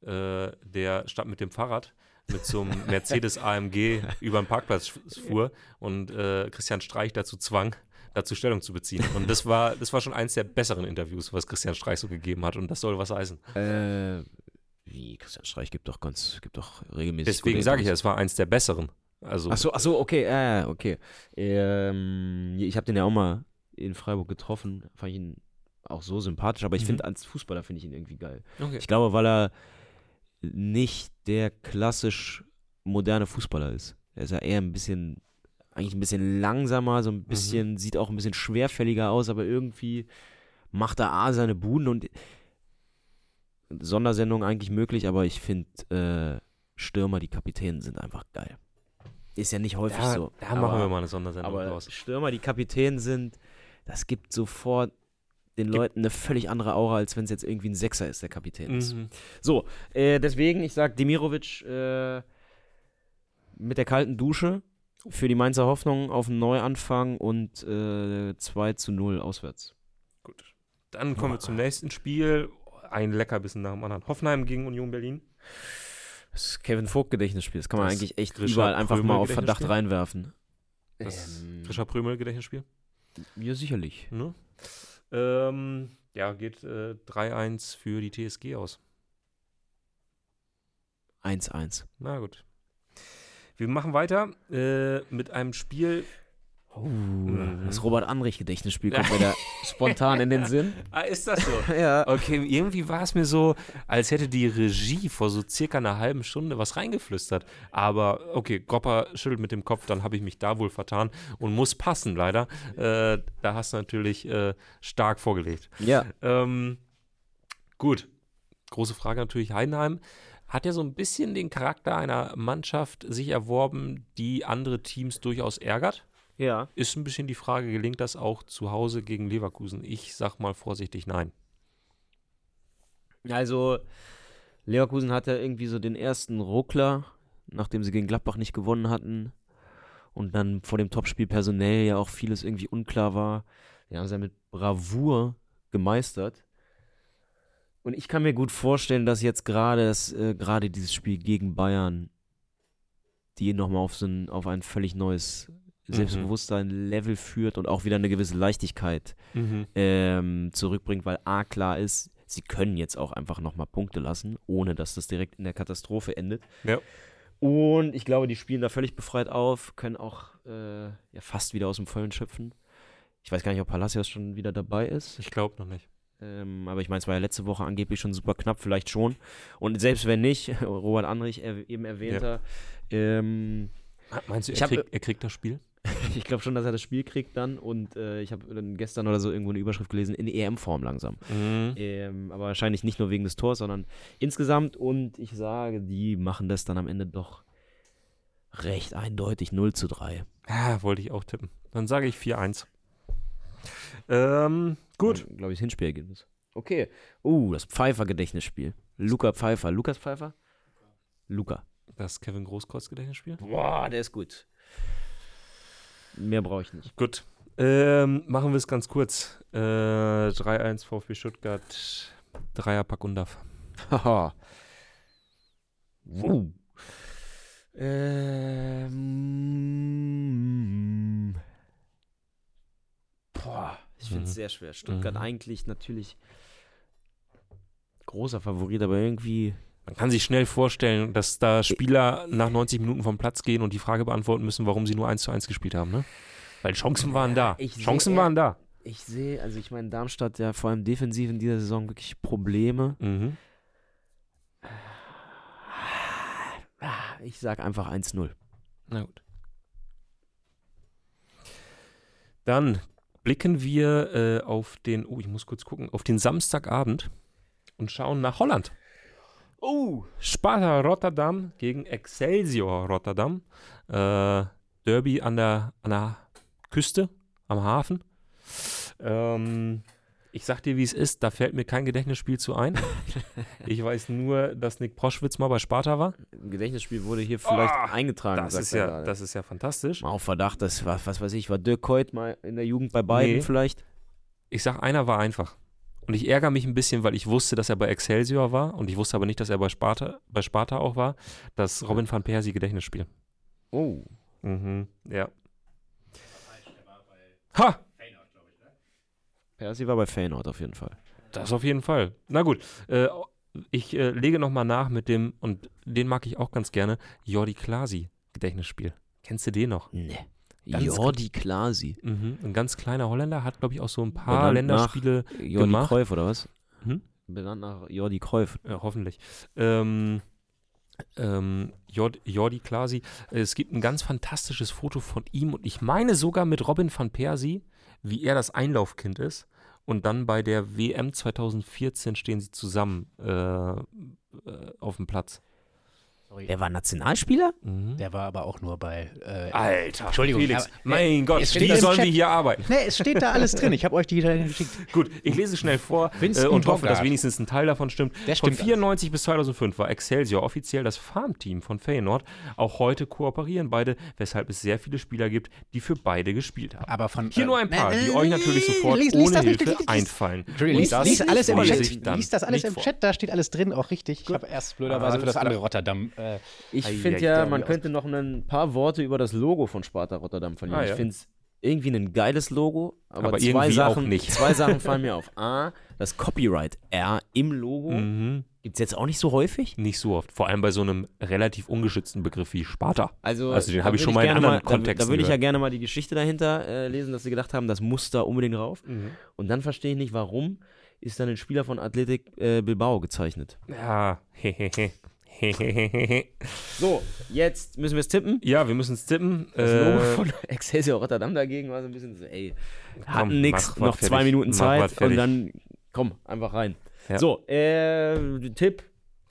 Speaker 1: äh, der statt mit dem Fahrrad mit so einem Mercedes AMG über den Parkplatz fuhr und äh, Christian Streich dazu zwang, dazu Stellung zu beziehen. Und das war, das war schon eins der besseren Interviews, was Christian Streich so gegeben hat. Und das soll was heißen.
Speaker 2: Äh, wie? Christian Streich gibt doch ganz, gibt doch regelmäßig.
Speaker 1: Deswegen sage ich ja, es war eins der besseren. Also,
Speaker 2: Ach so, ach so, okay, äh, okay. Ähm, ich habe den ja auch mal in Freiburg getroffen. Fand ich ihn auch so sympathisch, aber ich
Speaker 1: Mhm.
Speaker 2: finde, als Fußballer finde ich ihn irgendwie geil.
Speaker 1: Okay.
Speaker 2: Ich glaube, weil er nicht der klassisch moderne Fußballer ist. Er ist ja eher ein bisschen, eigentlich ein bisschen langsamer, so ein bisschen, sieht auch ein bisschen schwerfälliger aus, aber irgendwie macht er A seine Buden und Sondersendung eigentlich möglich, aber ich finde, äh, Stürmer, die Kapitänen sind einfach geil. Ist ja nicht häufig
Speaker 1: Da,
Speaker 2: so.
Speaker 1: da
Speaker 2: aber,
Speaker 1: machen wir mal eine Sondersendung
Speaker 2: aber
Speaker 1: draus.
Speaker 2: Stürmer, die Kapitän sind, das gibt sofort den Leuten eine völlig andere Aura, als wenn es jetzt irgendwie ein Sechser ist, der Kapitän ist.
Speaker 1: Mhm.
Speaker 2: So, äh, deswegen, ich sag Demirovic äh, mit der kalten Dusche für die Mainzer Hoffnung auf einen Neuanfang und äh, 2 zu 0 auswärts.
Speaker 1: Gut. Dann kommen wir zum nächsten Spiel. Ein Leckerbissen nach dem anderen. Hoffenheim gegen Union Berlin.
Speaker 2: Das ist Kevin Vogt Gedächtnisspiel. Das kann man
Speaker 1: Das
Speaker 2: eigentlich echt
Speaker 1: Grisha
Speaker 2: überall einfach
Speaker 1: Prömel
Speaker 2: mal auf Verdacht reinwerfen.
Speaker 1: Das
Speaker 2: Ähm,
Speaker 1: Grisha Prömel Gedächtnisspiel.
Speaker 2: ja, sicherlich.
Speaker 1: Ne? Ähm, ja, geht äh, 3-1 für die TSG aus.
Speaker 2: 1-1.
Speaker 1: Na gut. Wir machen weiter äh, mit einem Spiel.
Speaker 2: Oh. Das Robert Anrich Gedächtnisspiel kommt mir da spontan in den Sinn.
Speaker 1: Ah, ist das so?
Speaker 2: Ja.
Speaker 1: Okay, irgendwie war es mir so, als hätte die Regie vor so circa einer halben Stunde was reingeflüstert. Aber okay, Gopper schüttelt mit dem Kopf, dann habe ich mich da wohl vertan und muss passen, leider. Äh, da hast du natürlich äh, stark vorgelegt.
Speaker 2: Ja.
Speaker 1: Ähm, gut. Große Frage natürlich, Heidenheim hat ja so ein bisschen den Charakter einer Mannschaft sich erworben, die andere Teams durchaus ärgert.
Speaker 2: Ja.
Speaker 1: Ist ein bisschen die Frage, gelingt das auch zu Hause gegen Leverkusen? Ich sag mal vorsichtig nein.
Speaker 2: Also, Leverkusen hatte irgendwie so den ersten Ruckler, nachdem sie gegen Gladbach nicht gewonnen hatten. Und dann vor dem Topspiel personell ja auch vieles irgendwie unklar war. Die haben sie ja mit Bravour gemeistert. Und ich kann mir gut vorstellen, dass jetzt gerade das, äh, gerade dieses Spiel gegen Bayern die nochmal auf so ein, auf ein völlig neues Selbstbewusstsein Level führt und auch wieder eine gewisse Leichtigkeit
Speaker 1: Mhm.
Speaker 2: ähm, zurückbringt, weil A klar ist, sie können jetzt auch einfach nochmal Punkte lassen, ohne dass das direkt in der Katastrophe endet.
Speaker 1: Ja.
Speaker 2: Und ich glaube, die spielen da völlig befreit auf, können auch äh, ja, fast wieder aus dem Vollen schöpfen. Ich weiß gar nicht, ob Palacios schon wieder dabei ist.
Speaker 1: Ich glaube noch nicht.
Speaker 2: Ähm, aber ich meine, es war ja letzte Woche angeblich schon super knapp, vielleicht schon. Und selbst wenn nicht, Robert Andrich, er, eben erwähnter, ähm,
Speaker 1: Meinst du, er,
Speaker 2: hab-
Speaker 1: krieg, er kriegt das Spiel?
Speaker 2: ich glaube schon, dass er das Spiel kriegt dann. Und äh, ich habe dann gestern oder so irgendwo eine Überschrift gelesen, in EM-Form langsam.
Speaker 1: Mhm.
Speaker 2: Ähm, aber wahrscheinlich nicht nur wegen des Tors, sondern insgesamt. Und ich sage, die machen das dann am Ende doch recht eindeutig 0 zu 3.
Speaker 1: Ah, wollte ich auch tippen. Dann sage ich 4-1. Ähm, gut.
Speaker 2: Glaube ich, das Hinspielergebnis. Okay. Uh, das Pfeiffer-Gedächtnisspiel. Luca Pfeiffer. Lukas Pfeiffer? Luca.
Speaker 1: Das Kevin Großkreuz Gedächtnisspiel?
Speaker 2: Boah, der ist gut. Mehr brauche ich nicht.
Speaker 1: Gut. Ähm, machen wir es ganz kurz. Äh, 3-1 VfB Stuttgart. Dreierpack Undaf.
Speaker 2: Haha. uh. Ähm. Boah, ich finde es
Speaker 1: Mhm.
Speaker 2: sehr schwer. Stuttgart
Speaker 1: Mhm.
Speaker 2: eigentlich natürlich großer Favorit, aber irgendwie.
Speaker 1: Man kann sich schnell vorstellen, dass da Spieler nach 90 Minuten vom Platz gehen und die Frage beantworten müssen, warum sie nur 1 zu 1 gespielt haben, ne? Weil Chancen waren da.
Speaker 2: Ich
Speaker 1: Chancen
Speaker 2: sehe-
Speaker 1: waren da.
Speaker 2: Ich sehe, also ich meine, Darmstadt ja vor allem defensiv in dieser Saison wirklich Probleme.
Speaker 1: Mhm.
Speaker 2: Ich sag einfach 1-0.
Speaker 1: Na gut. Dann blicken wir äh, auf den, oh, ich muss kurz gucken, auf den Samstagabend und schauen nach Holland. Oh, Sparta Rotterdam gegen Excelsior Rotterdam. Äh, Derby an der, an der Küste, am Hafen. Ähm, ich sag dir, wie es ist, da fällt mir kein Gedächtnisspiel zu ein. ich weiß nur, dass Nick Proschwitz mal bei Sparta war.
Speaker 2: Ein Gedächtnisspiel wurde hier vielleicht
Speaker 1: Ah,
Speaker 2: eingetragen.
Speaker 1: Das ist, ja,
Speaker 2: gerade.
Speaker 1: das ist ja fantastisch.
Speaker 2: Mal auf Verdacht, das war, was weiß ich, war Dirk Kuyt mal in der Jugend bei beiden
Speaker 1: Nee.
Speaker 2: vielleicht?
Speaker 1: Ich sag, einer war einfach. Und ich ärgere mich ein bisschen, weil ich wusste, dass er bei Excelsior war und ich wusste aber nicht, dass er bei Sparta, bei Sparta auch war. Das Robin van Persie Gedächtnisspiel.
Speaker 2: Oh.
Speaker 1: Mhm, ja. Ha!
Speaker 2: Percy war bei Feyenoord auf jeden Fall.
Speaker 1: Das auf jeden Fall. Na gut, äh, ich äh, lege nochmal nach mit dem, und den mag ich auch ganz gerne, Jordi Klasi Gedächtnisspiel. Kennst du den noch?
Speaker 2: Nee.
Speaker 1: Ganz
Speaker 2: Jordi Klasi.
Speaker 1: Mhm. Ein ganz kleiner Holländer, hat, glaube ich, auch so ein paar
Speaker 2: Benannt nach
Speaker 1: Länderspiele
Speaker 2: Jordi
Speaker 1: gemacht.
Speaker 2: Cruyff oder was?
Speaker 1: Hm?
Speaker 2: Benannt nach Jordi Cruyff.
Speaker 1: Ja, hoffentlich. Ähm, ähm, Jord, Jordi Klasi. Es gibt ein ganz fantastisches Foto von ihm und ich meine sogar mit Robin van Persie, wie er das Einlaufkind ist. Und dann bei der WM 2014 stehen sie zusammen äh, äh, auf dem Platz.
Speaker 3: Sorry.
Speaker 2: Er war Nationalspieler?
Speaker 1: Mhm.
Speaker 3: Der war aber auch nur bei. Äh,
Speaker 1: Alter,
Speaker 3: Entschuldigung,
Speaker 1: Felix,
Speaker 3: aber-
Speaker 1: mein Gott,
Speaker 3: es steht
Speaker 1: wie sollen
Speaker 3: Chat.
Speaker 1: wir hier arbeiten?
Speaker 3: Nee, es steht da alles drin. Ich habe euch die da geschickt.
Speaker 1: Gut, ich lese schnell vor äh, und hoffe, dass wenigstens ein Teil davon stimmt.
Speaker 3: Der
Speaker 1: Von
Speaker 3: stimmt
Speaker 1: 94 bis 2005 war Excelsior offiziell das Farmteam von Feyenoord. Auch heute kooperieren beide, weshalb es sehr viele Spieler gibt, die für beide gespielt haben.
Speaker 3: Aber von.
Speaker 1: Hier
Speaker 3: äh,
Speaker 1: nur ein paar, die
Speaker 3: äh,
Speaker 1: euch natürlich sofort
Speaker 3: lies- lies
Speaker 1: ohne
Speaker 3: nicht,
Speaker 1: Hilfe
Speaker 3: lies- lies-
Speaker 1: einfallen.
Speaker 3: Lies,
Speaker 1: das
Speaker 3: lies alles im Chat. das alles
Speaker 1: nicht
Speaker 3: im. Chat, da steht alles drin, auch richtig. Ich habe erst blöderweise
Speaker 1: Alles
Speaker 3: für das andere Rotterdam. Äh,
Speaker 2: Ich finde ja, man könnte noch ein paar Worte über das Logo von Sparta Rotterdam verlieren.
Speaker 1: Ah, ja.
Speaker 2: Ich finde es irgendwie ein geiles Logo, aber,
Speaker 1: Aber
Speaker 2: zwei, Sachen,
Speaker 1: nicht.
Speaker 2: zwei Sachen fallen mir auf. A, das Copyright R im Logo
Speaker 1: Mhm.
Speaker 2: gibt es jetzt auch nicht so häufig.
Speaker 1: Nicht so oft. Vor allem bei so einem relativ ungeschützten Begriff wie Sparta.
Speaker 2: Also,
Speaker 1: Also den
Speaker 2: da
Speaker 1: habe ich schon mal in anderen
Speaker 2: mal, da-
Speaker 1: Kontexten
Speaker 2: Da würde ich ja gerne mal die Geschichte dahinter äh, lesen, dass sie gedacht haben, das muss da unbedingt rauf. Und dann verstehe ich nicht, warum ist dann ein Spieler von Athletic äh, Bilbao gezeichnet.
Speaker 1: Ja, hehehe.
Speaker 2: So, jetzt müssen wir es tippen.
Speaker 1: ja, wir müssen es tippen.
Speaker 2: Das
Speaker 1: Äh,
Speaker 2: Logo von Excelsior Rotterdam dagegen war so ein bisschen so, ey, hatten
Speaker 1: Komm,
Speaker 2: nix,
Speaker 1: mach was
Speaker 2: noch zwei
Speaker 1: fertig.
Speaker 2: Minuten
Speaker 1: Mach
Speaker 2: Zeit und dann, komm, einfach rein.
Speaker 1: Ja.
Speaker 2: So, äh, Tipp,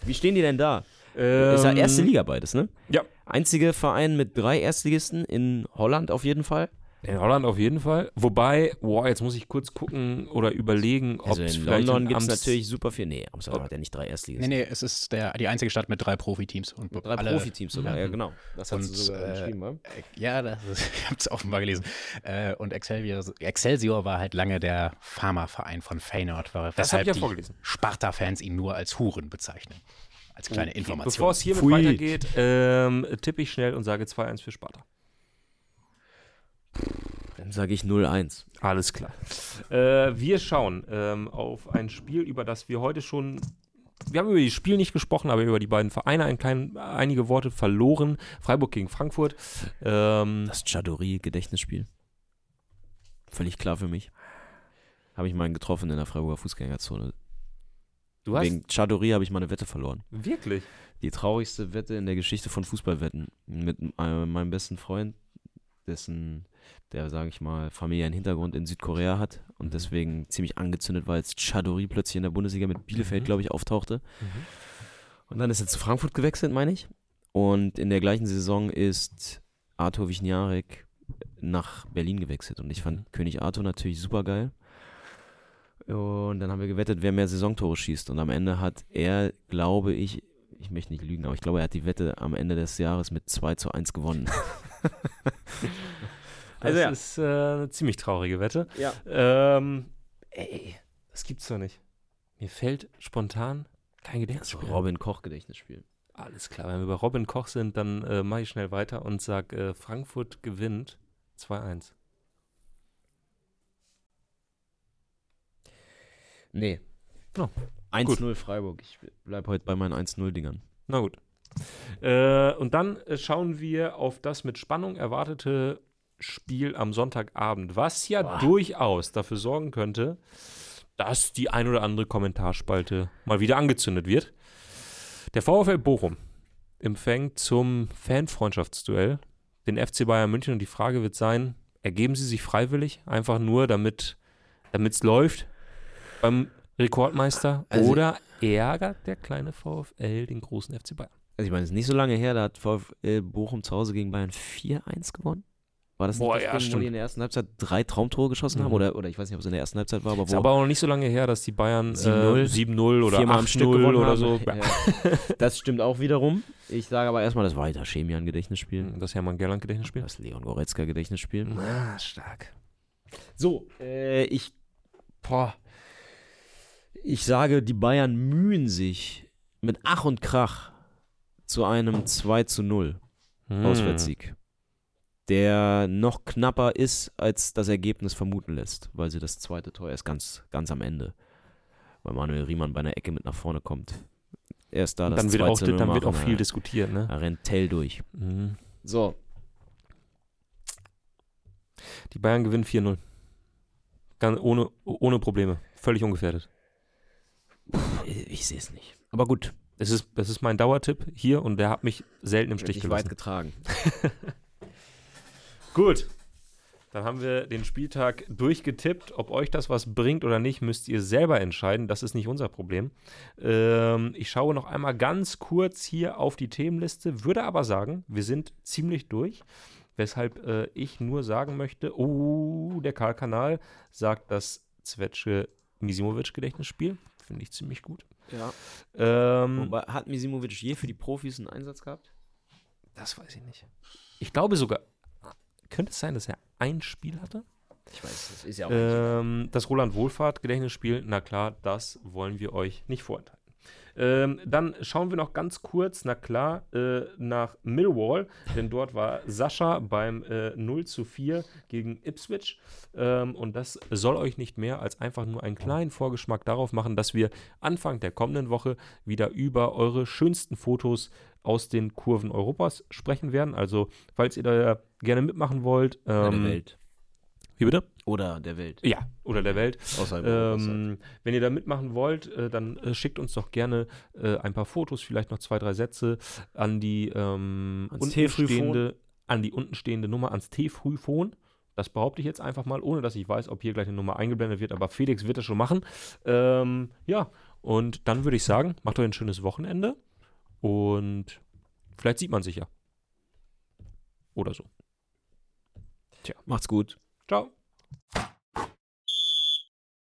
Speaker 2: wie stehen die denn da?
Speaker 1: ähm,
Speaker 2: ist ja erste Liga beides, ne?
Speaker 1: Ja.
Speaker 2: Einzige Verein mit drei Erstligisten in Holland auf jeden Fall.
Speaker 1: In Holland auf jeden Fall. Wobei, boah, jetzt muss ich kurz gucken oder überlegen, ob
Speaker 2: Also
Speaker 1: es
Speaker 2: in
Speaker 1: vielleicht
Speaker 2: London
Speaker 1: in
Speaker 2: gibt es natürlich super viel. Nee, Amsterdam hat ja nicht drei Erstligisten.
Speaker 3: nee, nee, es ist der, die einzige Stadt mit drei Profiteams. Und
Speaker 2: Drei
Speaker 3: alle,
Speaker 2: Profiteams sogar, ja genau. Das hat
Speaker 3: Und,
Speaker 2: sie sogar
Speaker 3: äh,
Speaker 2: geschrieben, wa?
Speaker 3: Äh, Ja, das ist, ich habe es offenbar gelesen. Äh, und Excelsior, Excelsior war halt lange der Pharmaverein von Feyenoord, war,
Speaker 1: Das hab
Speaker 3: weshalb
Speaker 1: ich ja
Speaker 3: die
Speaker 1: vorgelesen.
Speaker 3: Sparta-Fans ihn nur als Huren bezeichnen. Als kleine Information.
Speaker 1: Bevor es hiermit weitergeht, ähm, tippe ich schnell und sage 2-1 für Sparta.
Speaker 2: Dann sage ich 0-1.
Speaker 1: Alles klar. Äh, wir schauen ähm, auf ein Spiel, über das wir heute schon. Wir haben über das Spiel nicht gesprochen, aber über die beiden Vereine ein klein, einige Worte verloren. Freiburg gegen Frankfurt. Ähm,
Speaker 2: Das Chadori-Gedächtnisspiel. Völlig klar für mich. Habe ich meinen getroffen in der Freiburger Fußgängerzone.
Speaker 1: du hast
Speaker 2: Wegen Chadori habe ich meine Wette verloren.
Speaker 1: wirklich.
Speaker 2: Die traurigste Wette in der Geschichte von Fußballwetten. Mit äh, meinem besten Freund, dessen, der, sage ich mal, familiären Hintergrund in Südkorea hat und deswegen ziemlich angezündet war, als Chadori plötzlich in der Bundesliga mit Bielefeld,
Speaker 1: Mhm.
Speaker 2: glaube ich, auftauchte. Und dann ist er zu Frankfurt gewechselt, meine ich. Und in der gleichen Saison ist Arthur Wichniarek nach Berlin gewechselt. Und ich fand König Arthur natürlich super geil. Und dann haben wir gewettet, wer mehr Saisontore schießt. Und am Ende hat er, glaube ich, ich möchte nicht lügen, aber ich glaube, er hat die Wette am Ende des Jahres mit 2 zu 1 gewonnen.
Speaker 1: Das
Speaker 2: Also ja.
Speaker 1: ist äh, eine ziemlich traurige Wette.
Speaker 2: Ja.
Speaker 1: Ähm, ey, das gibt's doch nicht. Mir fällt spontan kein
Speaker 2: Das
Speaker 1: Gedächtnisspiel. ein.
Speaker 2: Robin Koch Gedächtnisspiel.
Speaker 1: Alles klar, wenn wir bei Robin Koch sind, dann äh, mache ich schnell weiter und sage, äh, Frankfurt gewinnt 2-1.
Speaker 2: Nee.
Speaker 1: Oh,
Speaker 2: 1-0 Freiburg. Ich bleibe heute bei meinen 1-0-Dingern.
Speaker 1: Na gut. Äh, und dann äh, schauen wir auf das mit Spannung erwartete Spiel am Sonntagabend, was ja durchaus dafür sorgen könnte, dass die ein oder andere Kommentarspalte mal wieder angezündet wird. Der VfL Bochum empfängt zum Fanfreundschaftsduell den FC Bayern München und die Frage wird sein, ergeben sie sich freiwillig, einfach nur damit es läuft beim Rekordmeister
Speaker 2: Also-
Speaker 1: oder ärgert der kleine VfL den großen FC Bayern?
Speaker 2: Also ich meine, es ist nicht so lange her, da hat VfL Bochum zu Hause gegen Bayern 4-1 gewonnen. War das nicht
Speaker 1: Boah,
Speaker 2: das
Speaker 1: ja,
Speaker 2: Ding, wo die in der ersten Halbzeit drei Traumtore geschossen
Speaker 1: Mhm.
Speaker 2: haben? Oder, oder ich weiß nicht, ob es in der ersten Halbzeit war, aber
Speaker 1: Ist
Speaker 2: wo
Speaker 1: aber auch noch nicht so lange her, dass die Bayern
Speaker 2: 7-0,
Speaker 1: äh, 7-0 oder
Speaker 2: viermal am Stück
Speaker 1: 8-0
Speaker 2: gewonnen
Speaker 1: oder so.
Speaker 2: Ja. Das stimmt auch wiederum. Ich sage aber erstmal das weiter. Chemian Gedächtnisspiel.
Speaker 1: Das Hermann Gerland Gedächtnisspiel.
Speaker 2: Das Leon Goretzka Gedächtnisspiel.
Speaker 1: Ah, stark.
Speaker 2: So, äh, ich. Boah. Ich sage, die Bayern mühen sich mit Ach und Krach zu einem 2 zu 0
Speaker 1: Hm.
Speaker 2: Auswärtssieg. Der noch knapper ist, als das Ergebnis vermuten lässt, weil sie das zweite Tor erst ganz, ganz am Ende, weil Manuel Riemann bei einer Ecke mit nach vorne kommt. Erst da
Speaker 1: Und
Speaker 2: das
Speaker 1: dann wird
Speaker 2: 2
Speaker 1: auch,
Speaker 2: zu 0
Speaker 1: dann wird auch viel diskutiert, ne?
Speaker 2: Rennt Tell durch.
Speaker 1: Mhm.
Speaker 2: So.
Speaker 1: Die Bayern gewinnen 4-0. Ganz ohne, ohne Probleme. Völlig ungefährdet.
Speaker 2: Ich, ich sehe es nicht. Aber gut.
Speaker 1: Das ist, das ist mein Dauertipp hier und der hat mich selten im Stich
Speaker 2: Nicht weit
Speaker 1: gelassen.
Speaker 2: getragen.
Speaker 1: Gut. Dann haben wir den Spieltag durchgetippt. Ob euch das was bringt oder nicht, müsst ihr selber entscheiden. Das ist nicht unser Problem. Ähm, ich schaue noch einmal ganz kurz hier auf die Themenliste, würde aber sagen, wir sind ziemlich durch. Weshalb äh, ich nur sagen möchte, oh, der Karl-Kanal sagt das Zwetsche Misimovic-Gedächtnisspiel. Finde ich ziemlich gut.
Speaker 2: Ja.
Speaker 1: Ähm,
Speaker 2: Wobei, hat Misimovic je für die Profis einen Einsatz gehabt?
Speaker 1: das weiß ich nicht. Ich glaube sogar, könnte es sein, dass er ein Spiel hatte?
Speaker 2: Ich weiß, das ist ja auch
Speaker 1: Ähm, das Roland Wohlfahrt Gedächtnisspiel, na klar, das wollen wir euch nicht vorenthalten. Ähm, dann schauen wir noch ganz kurz, na klar, äh, nach Millwall, denn dort war Sascha beim äh, 0 zu 4 gegen Ipswich. Ähm, und das soll euch nicht mehr als einfach nur einen kleinen Vorgeschmack darauf machen, dass wir Anfang der kommenden Woche wieder über eure schönsten Fotos aus den Kurven Europas sprechen werden. Also, falls ihr da gerne mitmachen wollt, ähm,
Speaker 2: Welt.
Speaker 1: Wie bitte?
Speaker 2: Oder der Welt.
Speaker 1: Ja, oder der Welt.
Speaker 2: Außerhalb.
Speaker 1: Ähm, wenn ihr da mitmachen wollt, äh, dann äh, schickt uns doch gerne äh, ein paar Fotos, vielleicht noch zwei, drei Sätze an die ähm, untenstehende, an die untenstehende Nummer, ans T-Frühphon. Das behaupte ich jetzt einfach mal, ohne dass ich weiß, ob hier gleich eine Nummer eingeblendet wird, aber Felix wird das schon machen. Ähm, ja, und dann würde ich sagen, macht euch ein schönes Wochenende und vielleicht sieht man sich ja. Oder so.
Speaker 2: Macht's gut.
Speaker 1: Ciao.